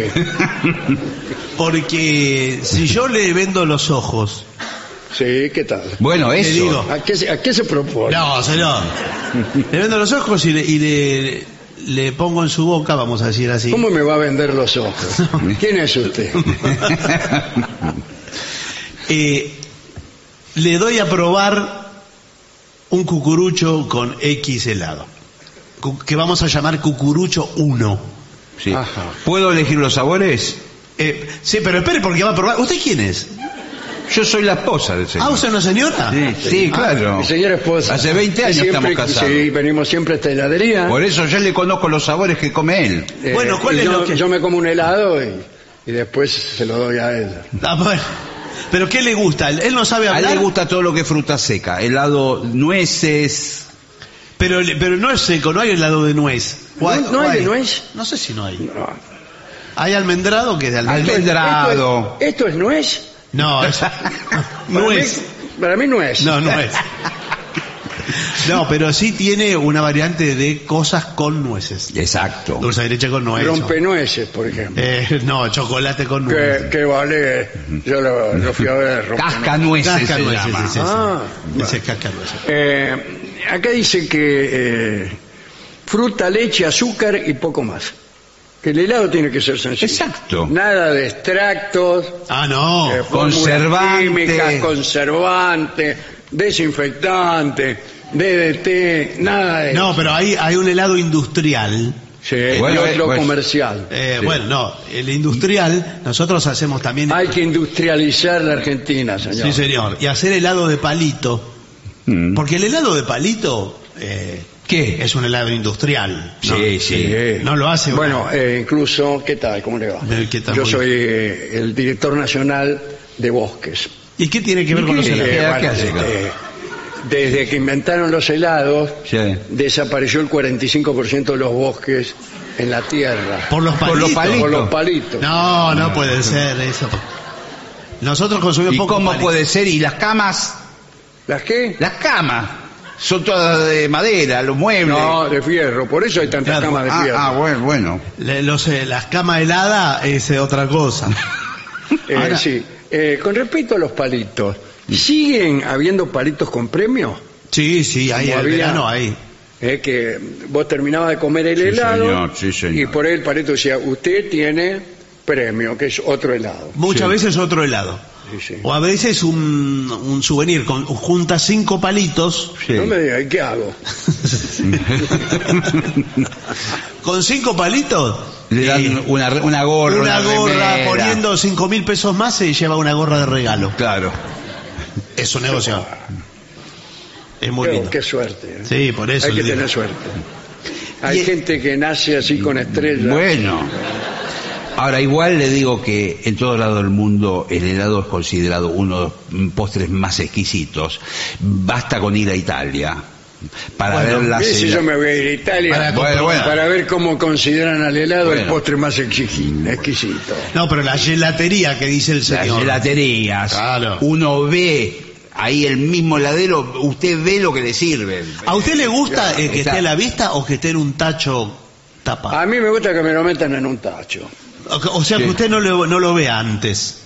Porque si yo le vendo los ojos. Sí, ¿qué tal? Bueno, Le eso. digo. ¿A qué, se- a qué se propone? No, señor. Le vendo los ojos y le, y le, le pongo en su boca, vamos a decir así. ¿Cómo me va a vender los ojos? ¿Quién es usted? Eh, le doy a probar un cucurucho con X helado. Que vamos a llamar cucurucho 1. Sí. ¿Puedo elegir los sabores? Eh, sí, pero espere porque va a probar. ¿Usted quién es? Yo soy la esposa del señor. Ah, ¿usted es una señora? Sí, sí, claro. Mi señora esposa. Hace 20 años Siempre- estamos casados. Sí, venimos siempre a esta heladería. Por eso yo le conozco los sabores que come él. Eh, Bueno, ¿cuál y es yo, lo que- yo me como un helado y, y después se lo doy a ella. Ah, bueno. ¿Pero qué le gusta? Él no sabe A él hablar. le gusta todo lo que es fruta seca. Helado, nueces. Pero, pero no es seco, no hay helado de nuez. ¿O ¿No- no hay de nuez? No sé si no hay. No. Hay almendrado que es de almendra. Almendrado. ¿Esto es, esto es nuez? No, es Para nuez. mí- para mí no es. No, no es. No, pero sí tiene una variante de cosas con nueces. Exacto. Dulce de leche con nuez. Rompenueces, por ejemplo. Eh, no, chocolate con que, nuez. que vale. Yo lo, lo fui a ver. Cascanueces Casca se nueces, llama. sí, sí, sí. Ah, Ese es casca nueces. Eh, acá dice que eh, fruta, leche, azúcar y poco más. Que el helado tiene que ser sencillo. Exacto. Nada de extractos, Ah, no. eh, fórmulas Conservante. químicas, conservante, desinfectante, DDT, nada de No, pero hay, hay un helado industrial. Sí, Bueno, y otro eh, pues, comercial. Eh, Sí. Bueno, no, el industrial, nosotros hacemos también. Hay que industrializar la Argentina, señor. Sí, señor. Y hacer helado de palito. Mm. Porque el helado de palito. Eh, ¿Qué? Es un helado industrial. ¿no? Sí, sí. No lo hace. Bueno, eh, incluso, ¿qué tal? ¿Cómo le va? Eh, ¿qué tal? Yo Muy soy eh, el director nacional de bosques. ¿Y qué tiene que ver ¿Y con qué? los helados? Desde que inventaron los helados, Sí. desapareció el 45% de los bosques en la Tierra. Por los Por palitos. los palitos. Por los palitos. No, no puede ser eso. Nosotros consumimos ¿Y poco cómo palito. puede ser? ¿Y las camas? ¿Las qué? Las camas. Son todas de madera, los muebles. No, de fierro. Por eso hay tantas Claro. camas de ah, fierro. ah, bueno, bueno. Le- eh, las camas heladas es otra cosa. Eh, Ahora- sí. Eh, con respecto a los palitos, ¿siguen habiendo palitos con premio? Sí, sí, había- verano ahí. Eh, que vos terminabas de comer el Sí, helado señor, sí, señor. y por ahí el palito decía, usted tiene premio, que es otro helado. Muchas veces otro helado. Sí, sí. O a veces un, un souvenir con junta cinco palitos. Sí. No me diga, ¿y qué hago? Con cinco palitos. Le dan una, una gorra. una gorra remera. poniendo cinco mil pesos más se lleva una gorra de regalo. Claro. Es un negocio. Es muy Qué, lindo. qué suerte. ¿eh? Sí, por eso Hay que digo. tener suerte. Hay Y- gente que nace así con estrellas. Bueno. Ahora, igual le digo que en todo lado del mundo el helado es considerado uno de los postres más exquisitos. Basta con ir a Italia para Bueno, ver las Mire si yo me voy a ir a Italia Para Bueno, ver cómo consideran al helado el postre más exquisito. exquisito. No, pero la gelatería que dice el las señor. gelaterías. Claro. Uno ve ahí el mismo heladero, usted ve lo que le sirve. ¿A usted le gusta eh, que Está- esté a la vista o que esté en un tacho tapa? A mí me gusta que me lo metan en un tacho. O, o sea que usted no lo, no lo ve antes.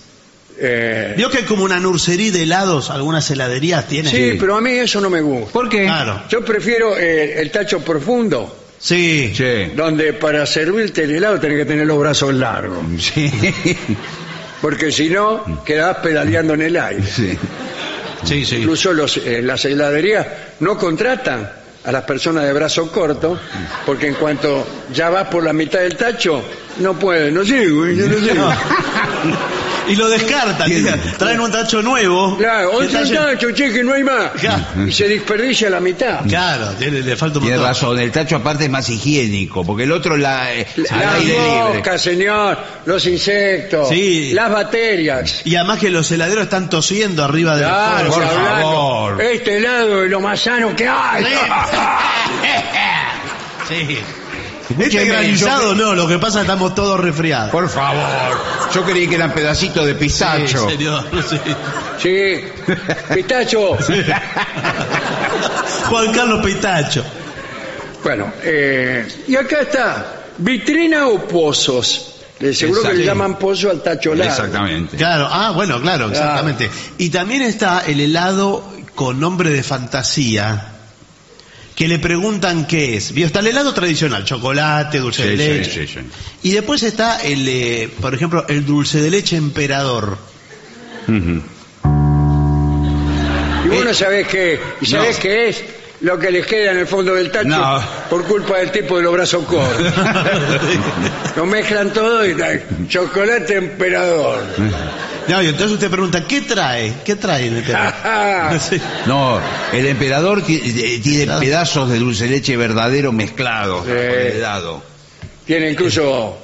Eh, Vio que hay como una nursería de helados, algunas heladerías tienen. sí, pero a mí eso no me gusta. ¿Por qué? Claro. Yo prefiero eh, el tacho profundo Sí. Sí. donde para servirte el helado tenés que tener los brazos largos, Sí. porque si no, quedás pedaleando en el aire. Sí. Sí, sí. Incluso los, eh, las heladerías no contratan a las personas de brazo corto, porque en cuanto ya vas por la mitad del tacho, no pueden, no llego, yo no llego. Y lo descartan. Traen un tacho nuevo. Claro, otro tacho- tacho, che, que no hay más. Claro. Y se desperdicia la mitad. Claro, le, le falta un Tiene razón, el tacho aparte es más higiénico, porque el otro la, eh, libre. moscas, señor, los insectos, Sí. las bacterias. Y además que los heladeros están tosiendo arriba del Claro, por favor. Este helado es lo más sano que hay. Sí. Este granizado yo- no, lo que pasa es que estamos todos resfriados. Por favor. Yo creí que eran pedacitos de pistacho. Sí, señor, sí. Sí, pistacho. Juan Carlos Pitacho. Bueno, eh, y acá está, vitrina o pozos. Eh, seguro que le llaman pozo al tacho largo. Exactamente. Claro, ah, bueno, claro, exactamente. Y también está el helado con nombre de fantasía, que le preguntan qué es. Vio, Está el helado tradicional, chocolate, dulce Sí, de leche. sí, sí. Y después está el, eh, por ejemplo, el dulce de leche emperador. Y vos no sabés qué, y sabés No. qué es lo que les queda en el fondo del tacho No. por culpa del tipo de los brazos cortos. Lo mezclan todo y chocolate emperador. No, y entonces usted pregunta, ¿qué trae? ¿Qué trae el emperador? Sí. No, el emperador ti- eh, tiene pedazos de dulce de leche verdadero mezclados Sí. con el helado. Tiene incluso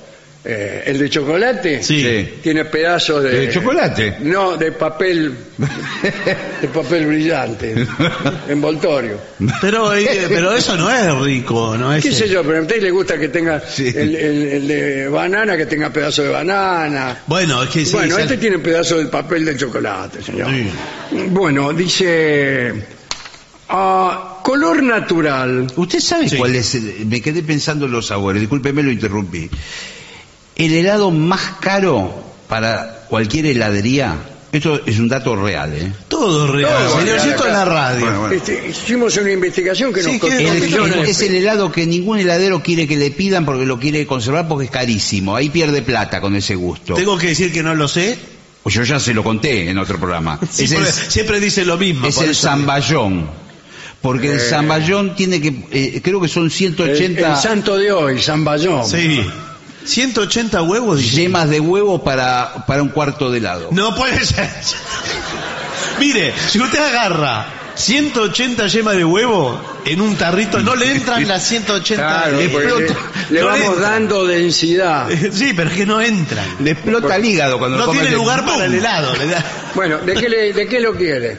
eh, el de chocolate. Sí. Tiene pedazos de... ¿De chocolate? No, de papel, de papel brillante, envoltorio. Pero, eh, pero eso no es rico, ¿no es? ¿Qué sé yo? Pero a usted le gusta que tenga Sí. el, el- el de banana, que tenga pedazo de banana. Bueno, es que sí. bueno, es este tiene pedazo del papel de chocolate, señor. Sí. Bueno, dice... ah, color natural. ¿Usted sabe Sí. cuál es? el- me quedé pensando en los sabores, discúlpeme, lo interrumpí. El helado más caro para cualquier heladería, esto es un dato real, ¿eh? Todo real, Todo señor. real Si esto es la radio. Bueno, bueno. Este, hicimos una investigación que Sí, nos costó El- el- es el helado que ningún heladero quiere que le pidan porque lo quiere conservar porque es carísimo. Ahí pierde plata con ese gusto. Tengo que decir que no lo sé. Pues Yo ya se lo conté en otro programa. Sí, es el, porque siempre dice lo mismo. es el zamballón. Porque el Eh. zamballón tiene que, eh, creo que son El, 180 el santo de hoy, San Bayón. Sí. 180 huevos. dice. yemas de huevo para, para un cuarto de helado. No puede ser. Mire, si usted agarra 180 yemas de huevo en un tarrito, no le entran las 180 Claro, le porque le, explota. le No vamos dando densidad. Sí, pero es que no entran. Le explota el hígado cuando lo No tiene lugar para el helado. le da- Bueno, ¿de qué, le- de qué lo quiere?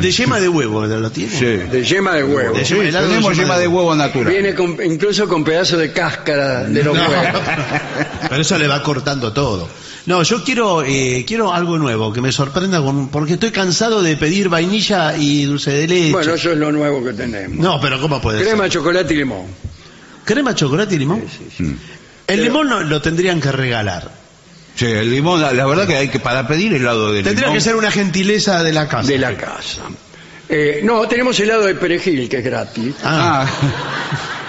De yema de huevo, ¿lo tiene? Sí. De yema de huevo. De Sí, yema- helado de tenemos yema yema de de huevo natural. Viene con- incluso con pedazos de cáscara de los No. huevos. Pero eso le va cortando todo. No, yo quiero eh, quiero algo nuevo que me sorprenda con, porque estoy cansado de pedir vainilla y dulce de leche. Bueno, eso es lo nuevo que tenemos. no, pero cómo puede Crema, ser? chocolate y limón. Crema, chocolate y limón. Mm. El limón no, lo tendrían que regalar. Sí, el limón, la, la verdad que hay que para pedir helado de Tendría limón. que ser una gentileza de la casa. De la casa. Eh, no, tenemos helado de perejil, que es gratis. Ah,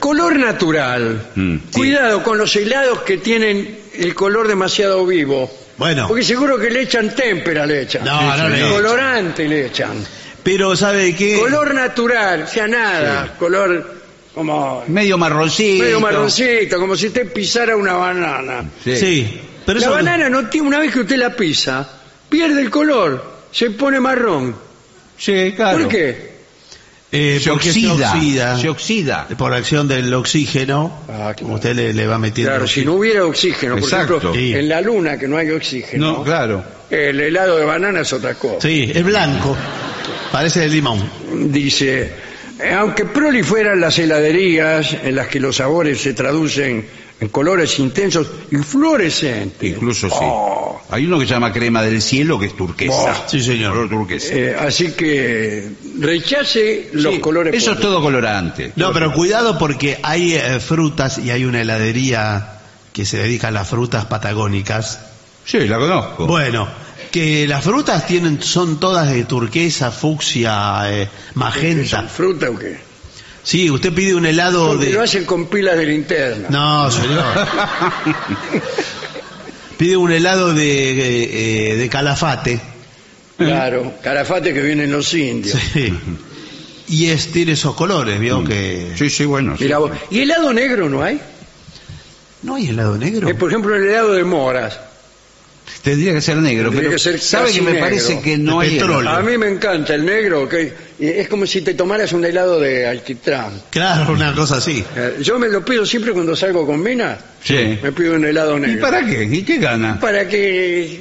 Color natural. Mm, sí. Cuidado con los helados que tienen el color demasiado vivo. bueno. Porque seguro que le echan témpera, le echan. No, no le echan. Colorante le echan. Pero ¿sabe qué? Color natural, o sea, nada. Color como medio marroncito. medio marroncito, como si usted pisara una banana. Sí. Sí. Pero la eso banana no tiene, una vez que usted la pisa, pierde el color, se pone marrón. Sí, claro. ¿Por qué? eh, Se porque oxida, se oxida. se oxida. Por acción del oxígeno. Ah, claro. Usted le, le va metiendo. Claro, si no hubiera oxígeno, por Exacto. ejemplo, Sí. en la luna que no hay oxígeno, No, claro. el helado de banana es otra cosa. Sí, es blanco. Parece de limón. Dice, aunque proliferan las heladerías en las que los sabores se traducen en colores intensos y fluorescentes. Incluso sí. Oh. Hay uno que se llama crema del cielo que es turquesa. Oh. Sí, señor. Color turquesa. Eh, así que rechace los Sí, colores. Eso es todo colorante. No, pero cuidado porque hay eh, frutas y hay una heladería que se dedica a las frutas patagónicas. Sí, la conozco. Bueno, que las frutas tienen son todas de turquesa, fucsia, eh, ¿Son magenta. fruta o qué? Sí, usted pide un helado Porque de... hacen con pilas de linterna. No, señor. Pide un helado de, eh, de calafate. Claro, carafate que vienen los indios. Sí. Y es, tiene esos colores, vio que... Sí, sí, bueno. sí. Mira vos. ¿Y helado negro no hay? ¿No hay helado negro? Eh, por ejemplo, el helado de moras. Tendría que ser negro, Tendría pero que ser sabe que me negro. parece que no hay petróleo. A mí me encanta el negro, que es como si te tomaras un helado de alquitrán. Claro, una cosa así. Eh, Yo me lo pido siempre cuando salgo con Mina, Sí. me pido un helado ¿Y negro. para qué? ¿Y qué gana? Para que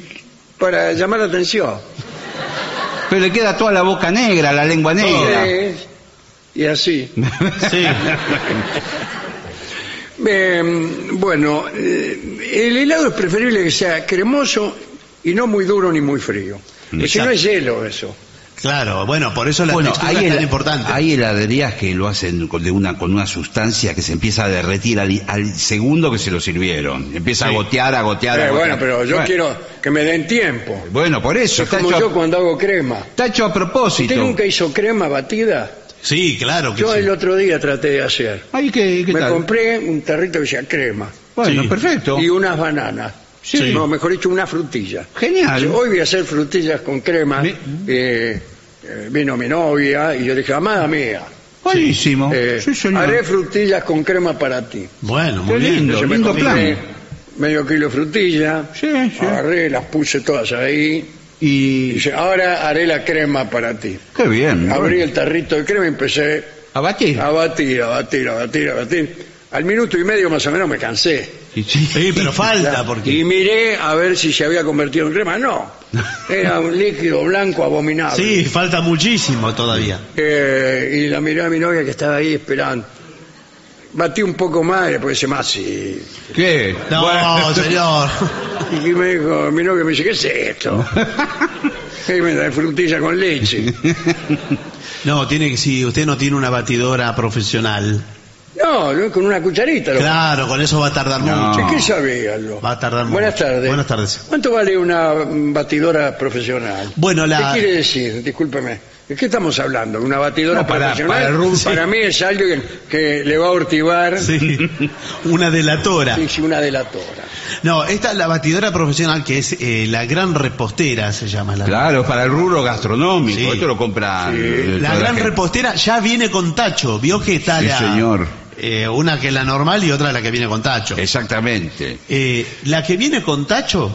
para llamar la atención. Pero le queda toda la boca negra, la lengua negra. Y así. Sí. Eh, bueno, eh, el helado es preferible que sea cremoso y no muy duro ni muy frío. Porque si no es hielo eso. Claro, bueno, por eso la Bueno, textura hay, es tan importante. hay heladerías que lo hacen con, de una, con una sustancia que se empieza a derretir al, al segundo que se lo sirvieron. Empieza a gotear, a gotear, a Eh, gotear. bueno, pero yo Bueno, quiero que me den tiempo. Bueno, por eso. Es Está como hecho, yo a, cuando hago crema. está hecho a propósito. ¿Usted nunca hizo crema batida? Sí, claro que Yo sí. el otro día traté de hacer. Ay, ¿qué, qué Me tal? compré un tarrito que decía crema Bueno, Sí. perfecto. y unas bananas. Sí. No, mejor dicho, una frutilla. Genial. Yo, Hoy voy a hacer frutillas con crema. Mi- eh, eh, vino mi novia y yo dije, amada mía, Buenísimo. eh, Sí, señor. haré frutillas con crema para ti. Bueno, Qué muy bien. lindo. Entonces me lindo compré plan. medio kilo de frutilla, Sí, sí. agarré, las puse todas ahí y Y... dice, ahora haré la crema para ti. Qué bien. Abrí el tarrito de crema y empecé A batir. a batir, a batir, a batir, a batir. Al minuto y medio más o menos me cansé. Y sí. Sí, pero falta, Y porque... miré a ver si se había convertido en crema. No, era un líquido blanco abominable. Sí, falta muchísimo todavía. Eh, y la miré a mi novia que estaba ahí esperando. Batí un poco más y después dice más sí. ¿Qué? No, Bueno. señor. Y me dijo, mi novia me dice, ¿qué es esto? Y me da frutilla con leche. No, tiene que, si usted no tiene una batidora profesional, No, no, con una cucharita. lo- claro, con eso va a tardar No. mucho. ¿Qué sabía? lo? Va a tardar Buenas mucho. tardes. Buenas tardes. ¿Cuánto vale una batidora profesional? Bueno, la- ¿Qué quiere decir? Discúlpeme. ¿De qué estamos hablando? ¿Una batidora No, para- profesional? para el rubro. Para mí es alguien que le va a ortivar Sí, una delatora. y una delatora. No, esta es la batidora profesional que es eh, la gran repostera, se llama. La, Claro, para el rubro gastronómico. Sí. Esto lo compra. eh, la toda gran gente. repostera ya viene con tacho. Vio que está Sí, la, señor. eh, una que es la normal y otra la que viene con tacho. Exactamente. Eh, la que viene con tacho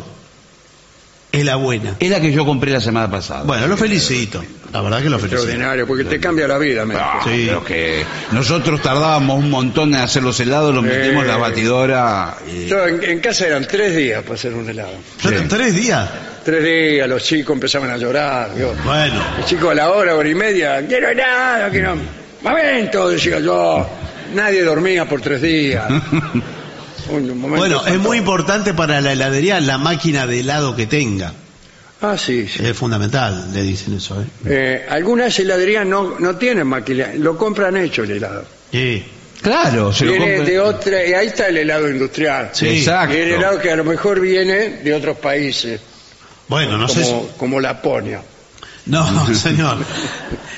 es la buena. Es la que yo compré la semana pasada. Bueno, lo felicito. La verdad que lo felicito. Extraordinario, porque te cambia la vida. me Ah, Sí. pero que nosotros tardábamos un montón en hacer los helados, los Eh. metimos en la batidora. y- Yo en, en casa eran tres días para hacer un helado. Tres días. Tres días, los chicos empezaban a llorar. yo. Bueno. Los chicos a la hora, hora y media, quiero helado, quiero... Momento, decía yo. Nadie dormía por tres días. Bueno, es muy importante para la heladería la máquina de helado que tenga. Ah, sí, sí. Es fundamental, le dicen eso. ¿eh? Eh, algunas heladerías no, no tienen máquina, lo compran hecho el helado. Sí. Claro, se lo Viene compra- de otra, y ahí está el helado industrial. Sí. Exacto. Y el helado que a lo mejor viene de otros países, Bueno, no sé si... como, como Laponia. No, señor.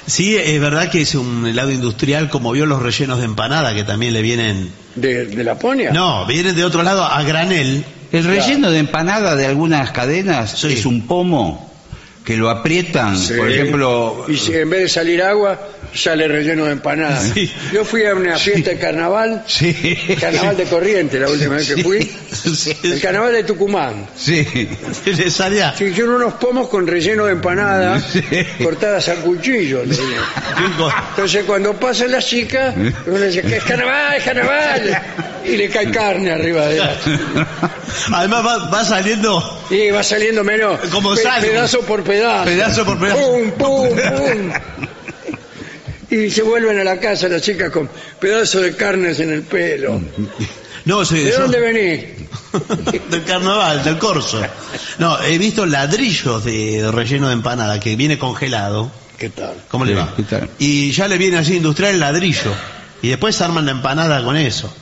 Sí, es verdad que es un helado industrial como vio los rellenos de empanada que también le vienen... ¿De, de Laponia? No, vienen de otro lado a granel. El relleno de empanada de algunas cadenas Sí. es un pomo que lo aprietan. Sí. Por ejemplo, Y si en vez de salir agua, sale relleno de empanada. Sí. Yo fui a una fiesta de carnaval, sí. carnaval de Corriente, la última vez que fui, Sí, el carnaval de Tucumán. Sí. le salía... Se hicieron unos pomos con relleno de empanada, cortadas a cuchillo. Entonces cuando pasa la chica, uno le dice, que es carnaval, es carnaval. Y le cae carne arriba de la Además va, va saliendo Y va saliendo menos, Como pe- sale. pedazo por pedazo. Pedazo por pedazo. Pum, pum, pum. Y se vuelven a la casa las chicas con pedazos de carnes en el pelo. No, sí, ¿De dónde venís? del carnaval, del corso. No, he visto ladrillos de relleno de empanada que viene congelado. ¿Qué tal? ¿Cómo le va? ¿qué tal? Y ya le viene así industrial el ladrillo. Y después arman la empanada con eso.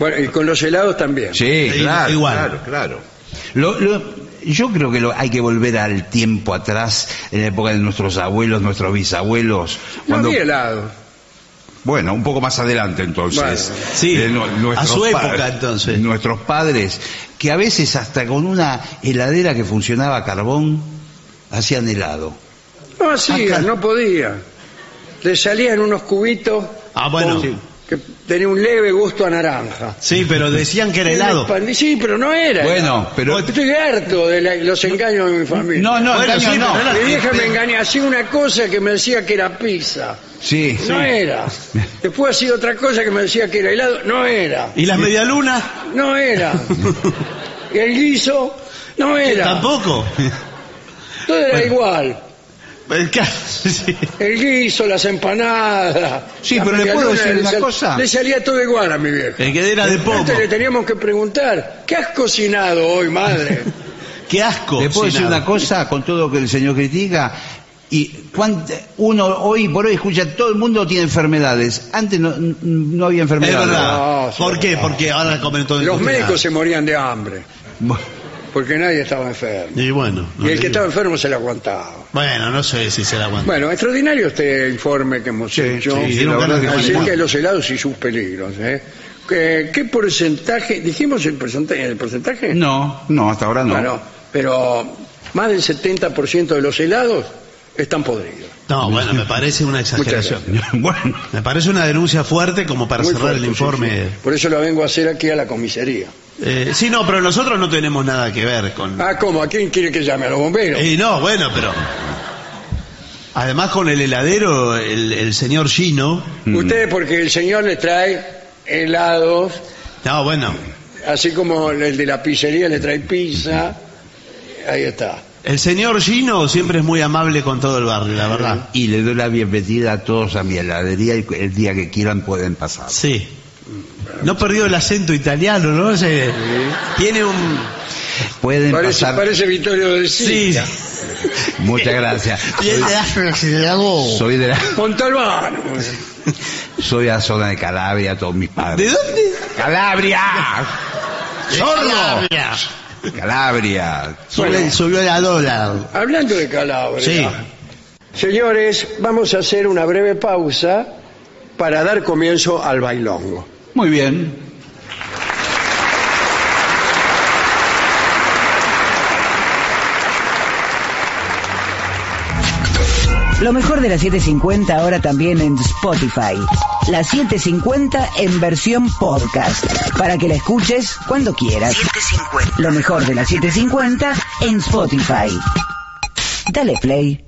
Bueno, y con los helados también. Sí, Sí, claro, igual. claro, claro. Lo- lo- yo creo que lo- hay que volver al tiempo atrás, en la época de nuestros abuelos, nuestros bisabuelos. No Cuando, había helado. Bueno, un poco más adelante entonces. Bueno. Sí, a nuestros su pa- época, entonces. Nuestros padres, que a veces hasta con una heladera que funcionaba a carbón, hacían helado. No hacía, Acá. no podía. Le salían unos cubitos Ah, bueno. con- que tenía un leve gusto a naranja. Sí, pero decían que era helado. Sí, pero no era. Bueno, pero... Estoy harto de la- los engaños de mi familia. No, no, Bueno, engaño sí, no. pero Mi vieja me engañó, hacía una cosa que me decía que era pizza. Sí, No era. Después hacía otra cosa que me decía que era helado. No era. ¿Y las medialunas? No era. Y el guiso. No era. Tampoco. Todo era igual. El ca- sí. El guiso, las empanadas. Sí, la pero ¿le puedo decir le una sal- cosa? Le salía todo igual a mi vieja. El que era de poco. Antes le teníamos que preguntar, ¿qué has cocinado hoy, madre? Qué asco. ¿Le puedo decir una cosa con todo lo que el señor critica? Y cuánt- uno hoy por hoy escucha, todo el mundo tiene enfermedades. Antes no, no había Es enfermedades. verdad. No, ¿Por es qué? verdad. Porque ahora comen todo Los médicos se morían de hambre, porque nadie estaba enfermo. Y bueno. no Y el que digo. estaba enfermo se lo aguantaba. Bueno, no sé si se la aguanta. Bueno, extraordinario este informe que hemos Sí, hecho sí, la acerca de los helados y sus peligros. ¿eh? ¿Qué, qué porcentaje? ¿Dijimos el porcentaje? ¿El porcentaje? No, no, hasta ahora no. Bueno, pero más del 70% de los helados están podridos. No, bueno, me parece una exageración. bueno, Me parece una denuncia fuerte como para Muy cerrar fuerte, el informe. sí. Por eso la vengo a hacer aquí a la comisaría. Eh, sí, no, pero nosotros no tenemos nada que ver con... Ah, ¿cómo? ¿A quién quiere que llame? ¿A los bomberos? Y no, bueno, pero... Además con el heladero, el, el señor Gino... Ustedes porque el señor le trae helados, No, bueno, así como el de la pizzería le trae pizza. Ahí está. el señor Gino siempre es muy amable con todo el barrio, la verdad. y le doy la bienvenida a todos a mi heladería y el día que quieran pueden pasar. Sí. No perdió el acento italiano, ¿no? Se- tiene un... Pueden Parece, pasar. parece Vittorio del Sí. Sica. Muchas gracias. ¿De Soy de la, Montalbano. soy de la zona de Calabria, todos mis padres. dónde? ¡Calabria! ¡Sordo! Calabria. Subió, subió la dólar. Hablando de Calabria. Sí. Señores, vamos a hacer una breve pausa para dar comienzo al bailongo. Muy bien. Lo mejor de la 750 ahora también en Spotify. La 750 en versión podcast. Para que la escuches cuando quieras. Lo mejor de la 750 en Spotify. Dale play.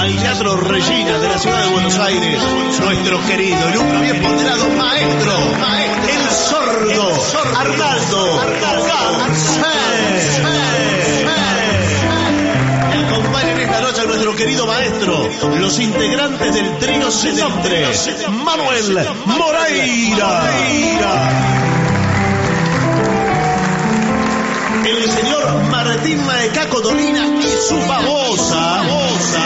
Al Teatro Regina de la ciudad de Buenos Aires nuestro querido y nunca bien ponderado maestro, el sordo, Arnaldo acompañan esta noche a nuestro querido maestro, los integrantes del trío sin nombre, Manuel Moreira. el señor Martín Maecaco Dolina y su babosa, babosa,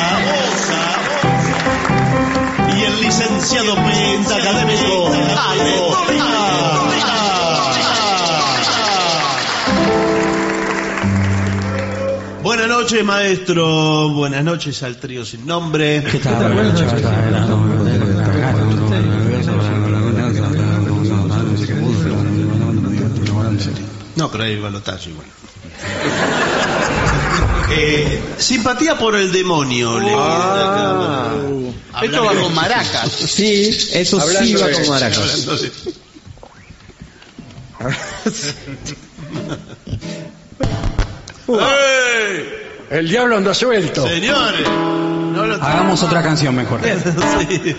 y el licenciado pentacadémico Ale Dolina. Buenas noches, maestro. Buenas noches al trío sin nombre. ¿Qué No, pero hay balotaje igual. Eh, simpatía por el demonio. le- Esto va con maracas. Sí, eso sí Hablando va de- con maracas. El diablo anda suelto. Señores, no lo Hagamos otra canción mejor. Sí.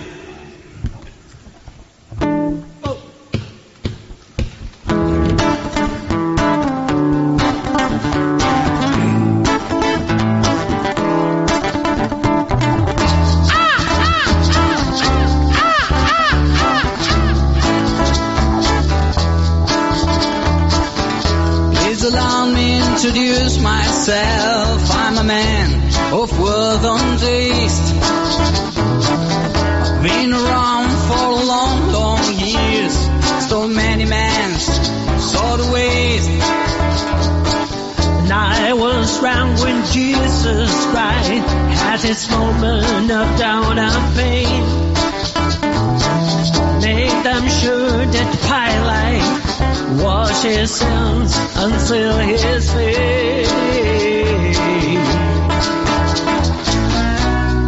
Sins until his face.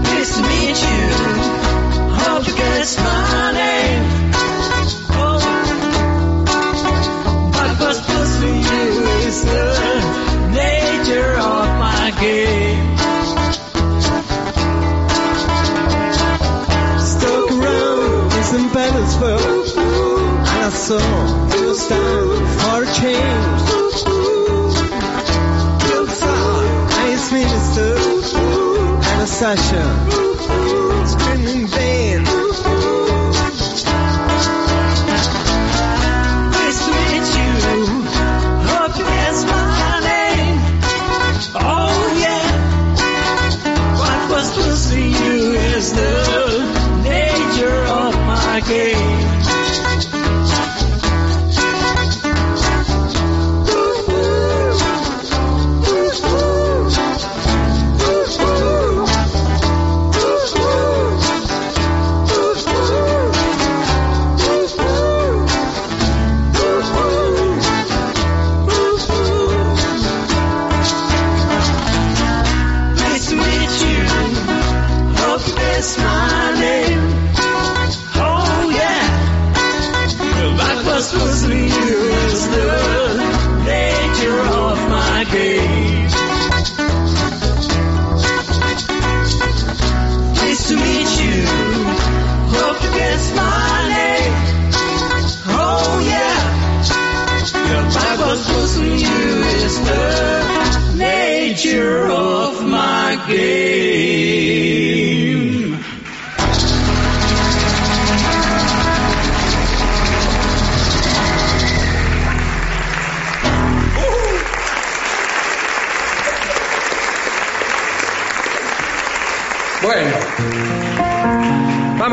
Nice to meet you. Hope you guess my name. Oh, what was supposed to you is the nature of my game. Stuck around in St. Petersburg, and I saw change. Bill Prime, Ice Minister, Anastasia.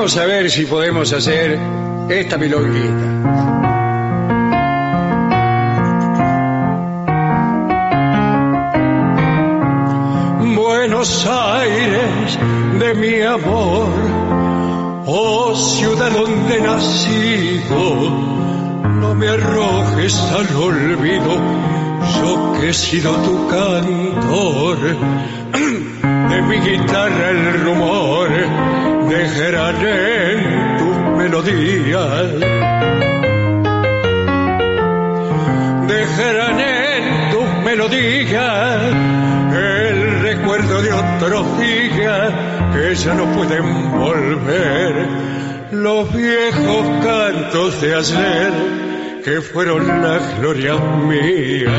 Vamos a ver si podemos hacer esta milonguita. Buenos Aires de mi amor, oh ciudad donde he nacido, no me arrojes al olvido, yo que he sido tu cantor ya no pueden volver los viejos cantos de ayer que fueron la gloria mía.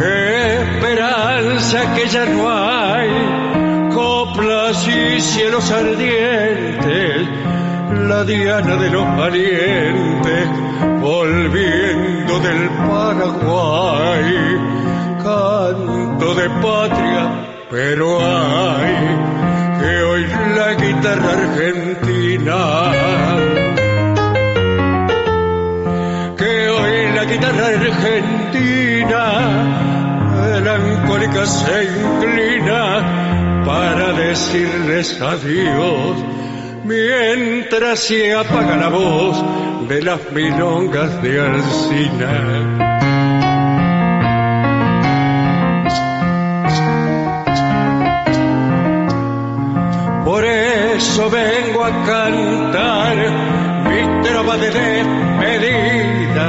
Esperanza que ya no hay, coplas y cielos ardientes, la diana de los valientes, volviendo del Paraguay, canto de patria, pero hay que hoy la guitarra argentina. Que hoy la guitarra argentina melancólica se inclina para decirles adiós mientras se apaga la voz de las milongas de Alcina. Por eso vengo a cantar mi trova de despedida.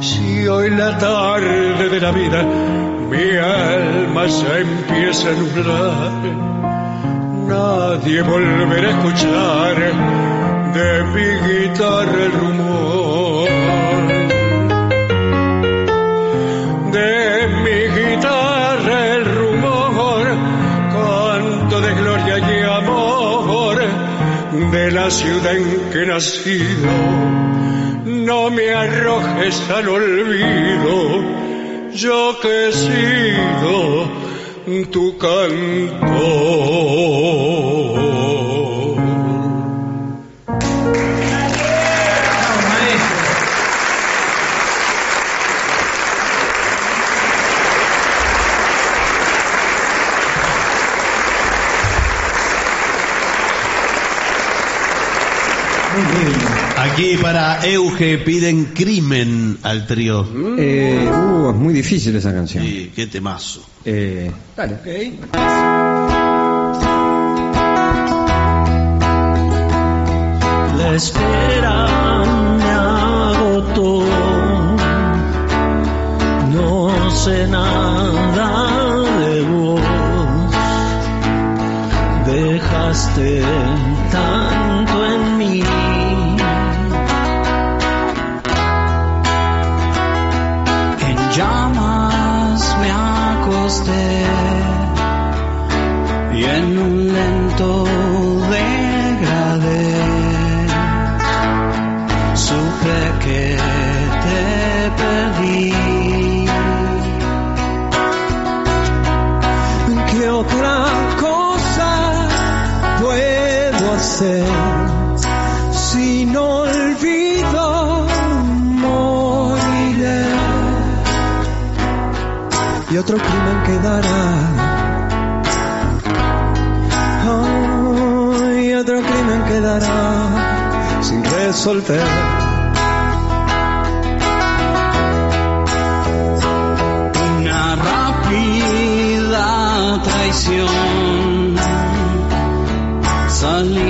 Si hoy la tarde de la vida mi alma ya empieza a nublar, nadie volverá a escuchar de mi guitarra el rumor. De mi guitarra el rumor, canto de gloria y amor, de la ciudad en que he nacido. No me arrojes al olvido, yo que he sido tu cantor. Para Euge piden crimen al trío. Eh, uh, es muy difícil esa canción. Sí, qué temazo. Eh, dale. La espera me agotó. No sé nada de vos. Dejaste tanto Una rápida traición. Salimos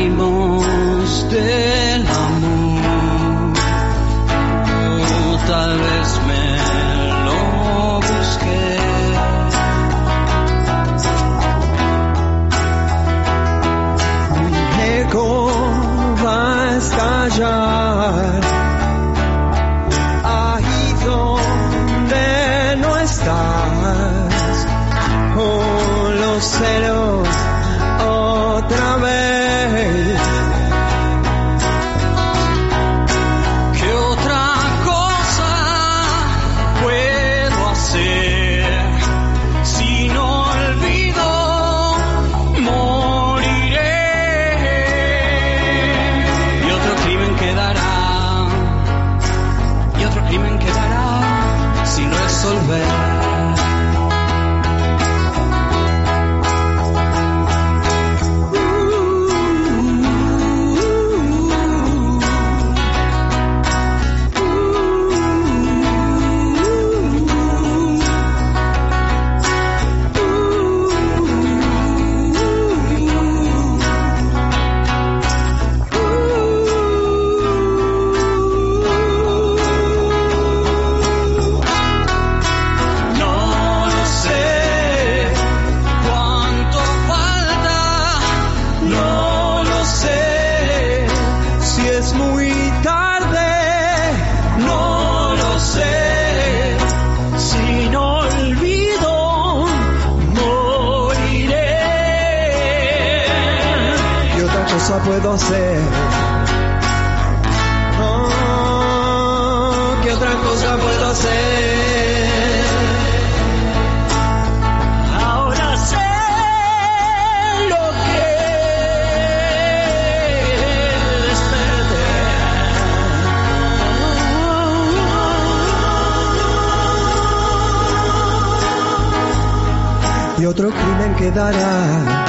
quedará.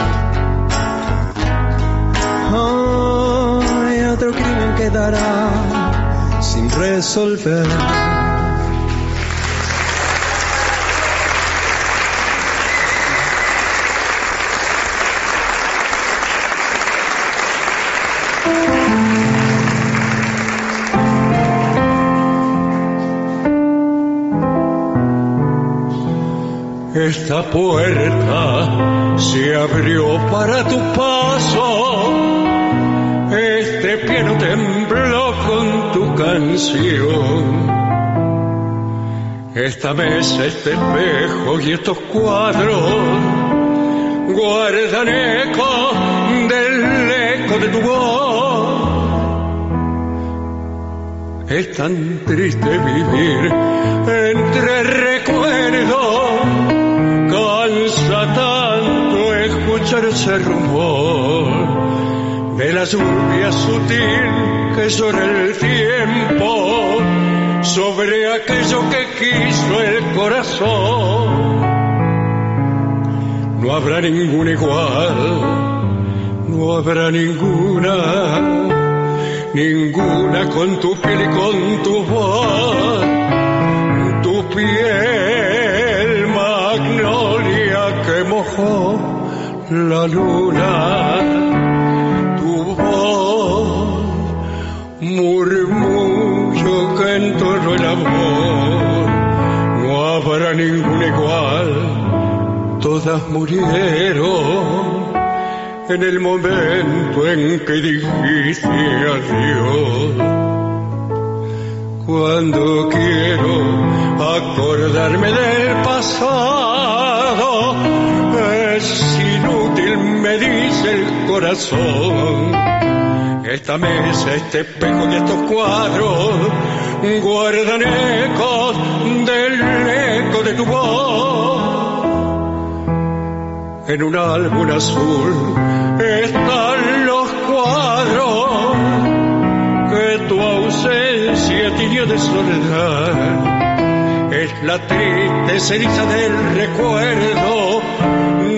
Oh, y otro crimen quedará sin resolver. Esta puerta se abrió para tu paso. Este piano tembló con tu canción. Esta mesa, este espejo y estos cuadros guardan eco del eco de tu voz. Es tan triste vivir entre escuchar ese rumor de la lluvia sutil que llora el tiempo sobre aquello que quiso el corazón. No habrá ningún igual, no habrá ninguna, ninguna con tu piel y con tu voz, tu piel magnolia que mojó la luna, tu voz murmullo que entornó el amor, no habrá ningún igual todas murieron en el momento en que dijiste adiós. Cuando quiero acordarme del pasado, me dice el corazón. Esta mesa, este espejo y estos cuadros guardan ecos del eco de tu voz en un álbum azul están los cuadros que tu ausencia tiñó de soledad. Es la triste ceniza del recuerdo,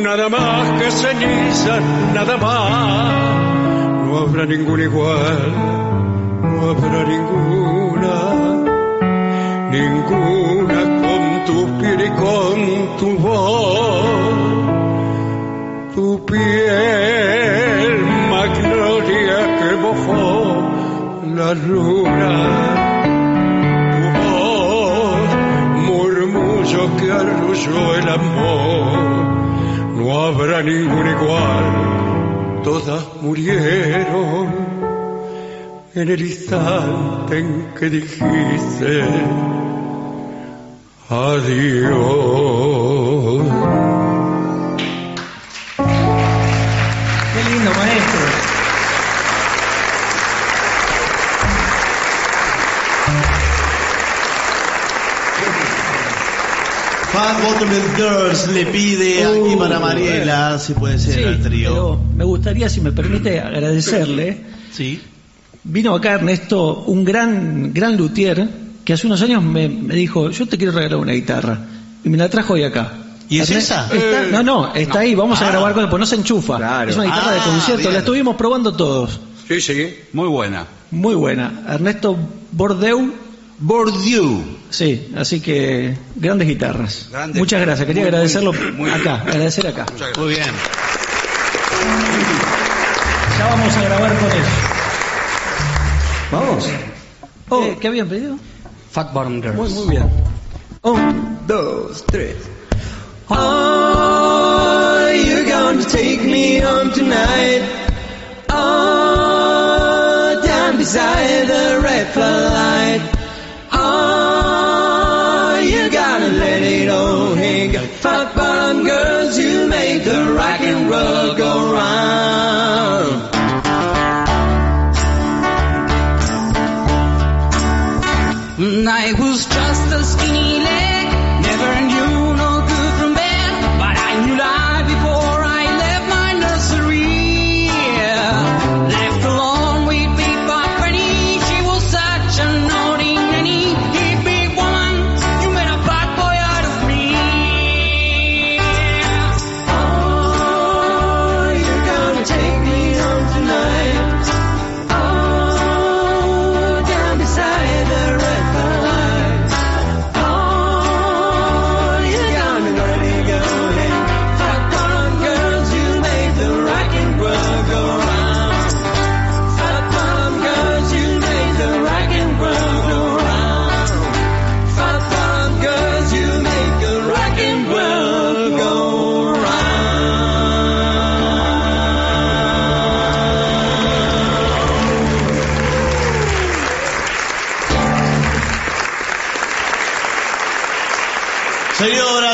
nada más que ceniza, nada más. No habrá ningún igual, no habrá ninguna, ninguna con tu piel y con tu voz. Tu piel magnolia que mojó la luna, tu voz murmullo que arrulló el amor, no habrá ningún igual, todas murieron en el instante en que dijiste adiós. Fat Bottomless Girls le pide aquí para Mariela, si puede ser Sí, al trío. pero me gustaría, si me permite, agradecerle. Sí. Vino acá Ernesto, un gran, gran luthier, que hace unos años me, me dijo, yo te quiero regalar una guitarra. Y me la trajo hoy acá. ¿Y es esa? está- Eh, no, no, está no. ahí, vamos a Ah. grabar con él, pues no se enchufa. Es una guitarra de Ah, concierto, bien. la estuvimos probando todos. Sí, sí. Muy buena. Muy buena. Ernesto Bordeu. Bordeaux. Sí, así que grandes guitarras. Grandes. Muchas gracias. Quería Muy, agradecerlo muy acá, agradecer acá. Muy bien. Ya vamos a grabar con él. Vamos. Eh, ¿Qué habían pedido? Fat Bottom Girls. Muy, muy bien. Un, dos, tres. Oh, you're going to take me home tonight. Oh, down beside the red light. You gotta let it all hang. Fat bottom girls, you make the rock and roll go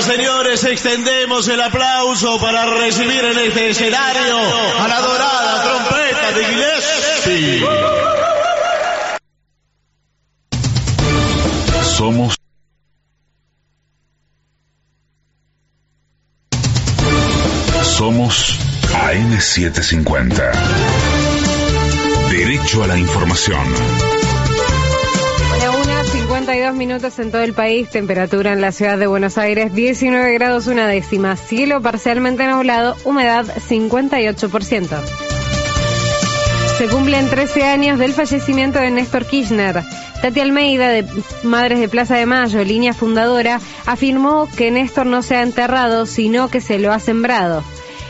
señores, extendemos el aplauso para recibir en este escenario a la dorada trompeta de Gillespie. Somos Somos AM750. Derecho a la información. La una, 52 minutos en todo el país, temperatura en la ciudad de Buenos Aires, 19 grados una décima, cielo parcialmente nublado, humedad 58%. Se cumplen 13 años del fallecimiento de Néstor Kirchner. Tati Almeida, de Madres de Plaza de Mayo, línea fundadora, afirmó que Néstor no se ha enterrado, sino que se lo ha sembrado.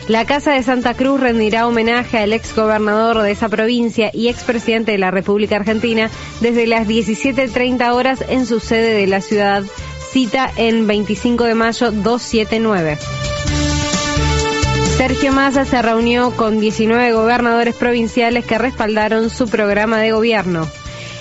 La Casa de Santa Cruz rendirá homenaje al ex gobernador de esa provincia y expresidente de la República Argentina desde las 17.30 horas en su sede de la ciudad. Cita en 25 de mayo 279. Sergio Massa se reunió con 19 gobernadores provinciales que respaldaron su programa de gobierno.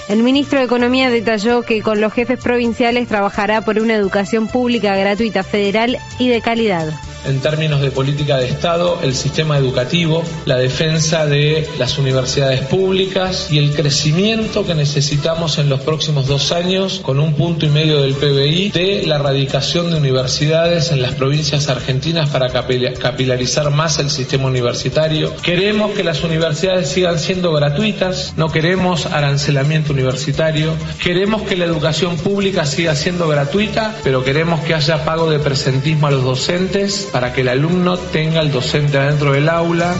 El ministro de Economía detalló que con los jefes provinciales trabajará por una educación pública gratuita federal y de calidad. En términos de política de Estado, el sistema educativo, la defensa de las universidades públicas y el crecimiento que necesitamos en los próximos dos años con un punto y medio del PBI de la radicación de universidades en las provincias argentinas para capila- capilarizar más el sistema universitario. Queremos que las universidades sigan siendo gratuitas, no queremos arancelamiento universitario, queremos que la educación pública siga siendo gratuita, pero queremos que haya pago de presentismo a los docentes para que el alumno tenga el docente adentro del aula.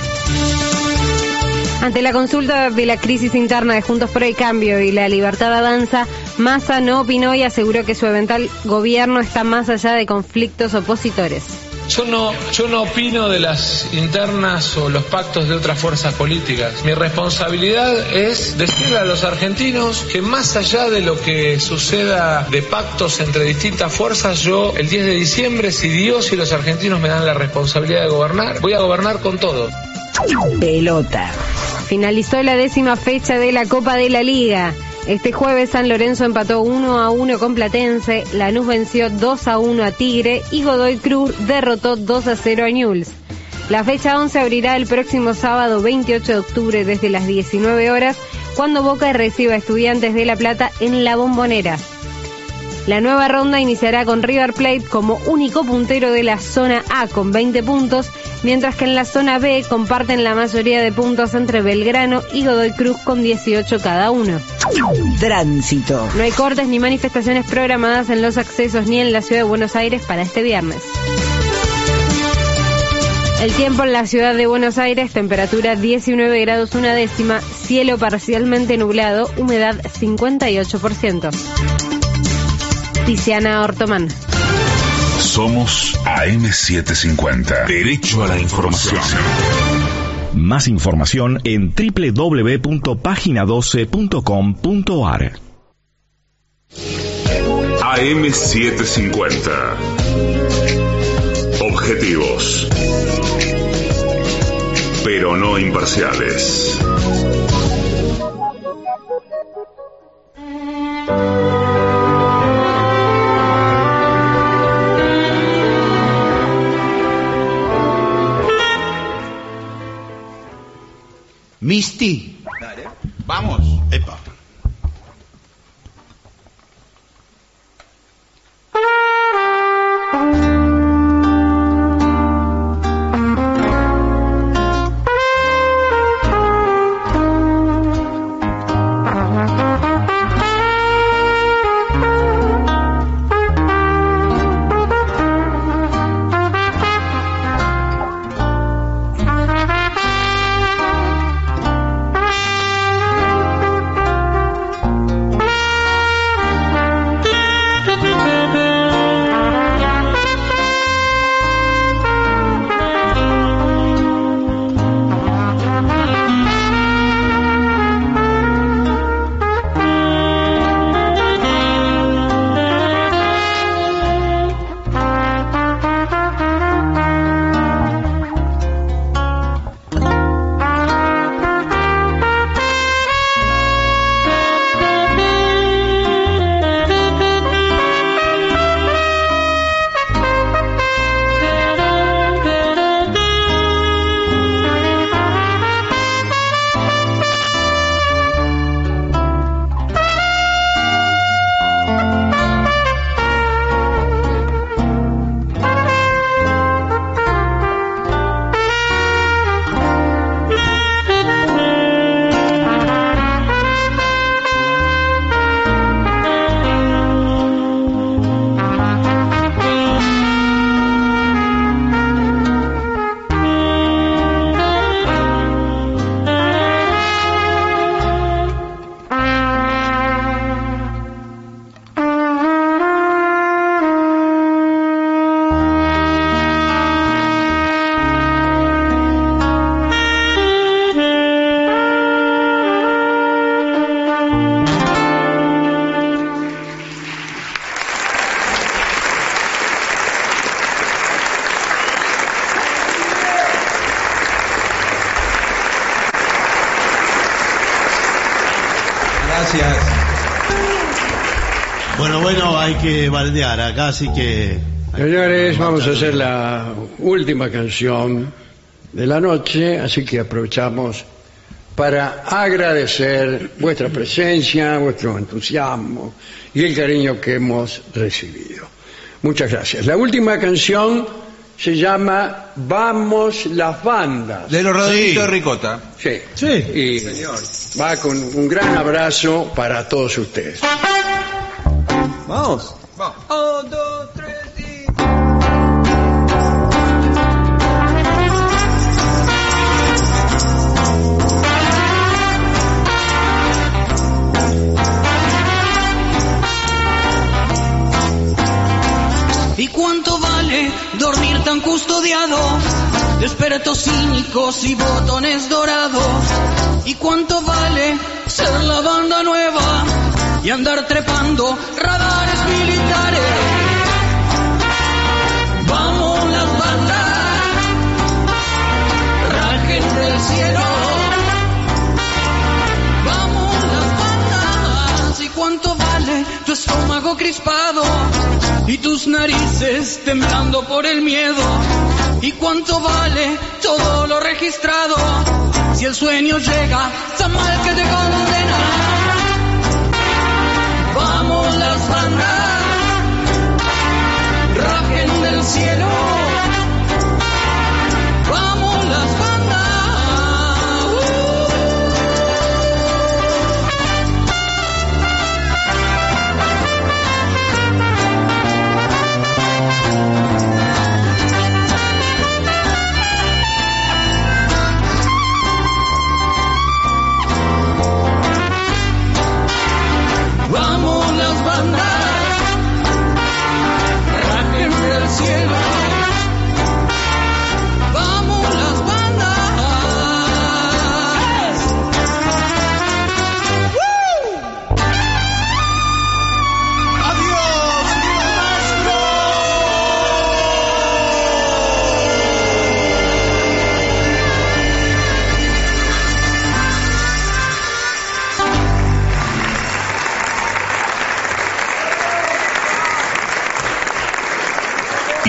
Ante la consulta de la crisis interna de Juntos por el Cambio y la libertad avanza, Massa no opinó y aseguró que su eventual gobierno está más allá de conflictos opositores. Yo no, yo no opino de las internas o los pactos de otras fuerzas políticas. Mi responsabilidad es decirle a los argentinos que más allá de lo que suceda de pactos entre distintas fuerzas, yo el 10 de diciembre, si Dios y los argentinos me dan la responsabilidad de gobernar, voy a gobernar con todo. Pelota. Finalizó la décima fecha de la Copa de la Liga. Este jueves San Lorenzo empató 1 a 1 con Platense, Lanús venció 2 a 1 a Tigre y Godoy Cruz derrotó 2 a 0 a Newell's. La fecha 11 abrirá el próximo sábado 28 de octubre desde las 19 horas cuando Boca reciba Estudiantes de La Plata en La Bombonera. La nueva ronda iniciará con River Plate como único puntero de la zona A con 20 puntos, mientras que en la zona B comparten la mayoría de puntos entre Belgrano y Godoy Cruz con 18 cada uno. Tránsito. No hay cortes ni manifestaciones programadas en los accesos ni en la ciudad de Buenos Aires para este viernes. El tiempo en la ciudad de Buenos Aires, temperatura 19 grados una décima, cielo parcialmente nublado, humedad 58%. Tiziana Ortomán. Somos AM750. Derecho a la información. Más información en www.pagina12.com.ar. AM750. Objetivos. Pero no imparciales. Misty. Vamos. Baldear acá, así que... Señores, vamos a hacer la última canción de la noche, así que aprovechamos para agradecer vuestra presencia, vuestro entusiasmo y el cariño que hemos recibido. Muchas gracias. La última canción se llama Vamos las bandas. De los Rodrigo de Ricota. Sí. Y va con un gran abrazo para todos ustedes. Vamos. Despertos cínicos y botones dorados. ¿Y cuánto vale ser la banda nueva y andar trepando radares militares? Vamos las bandas, rajen del cielo. Vamos las bandas. ¿Y cuánto vale tu estómago crispado? Y tus narices temblando por el miedo. ¿Y cuánto vale todo lo registrado? Si el sueño llega tan mal que te condena. Vamos las bandas, rajen del cielo.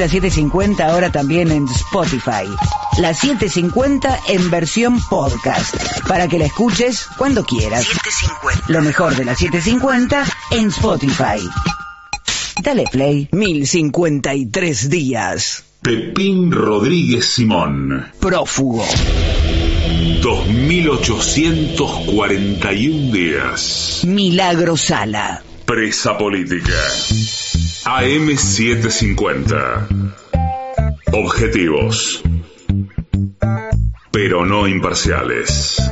De la 750 ahora también en Spotify. La 750 en versión podcast. Para que la escuches cuando quieras. Lo mejor de la 750 en Spotify. Dale play. 1053 días. Pepín Rodríguez Simón. Prófugo. 2841 días. Milagro Sala. Presa política. AM750. Objetivos. Pero no imparciales.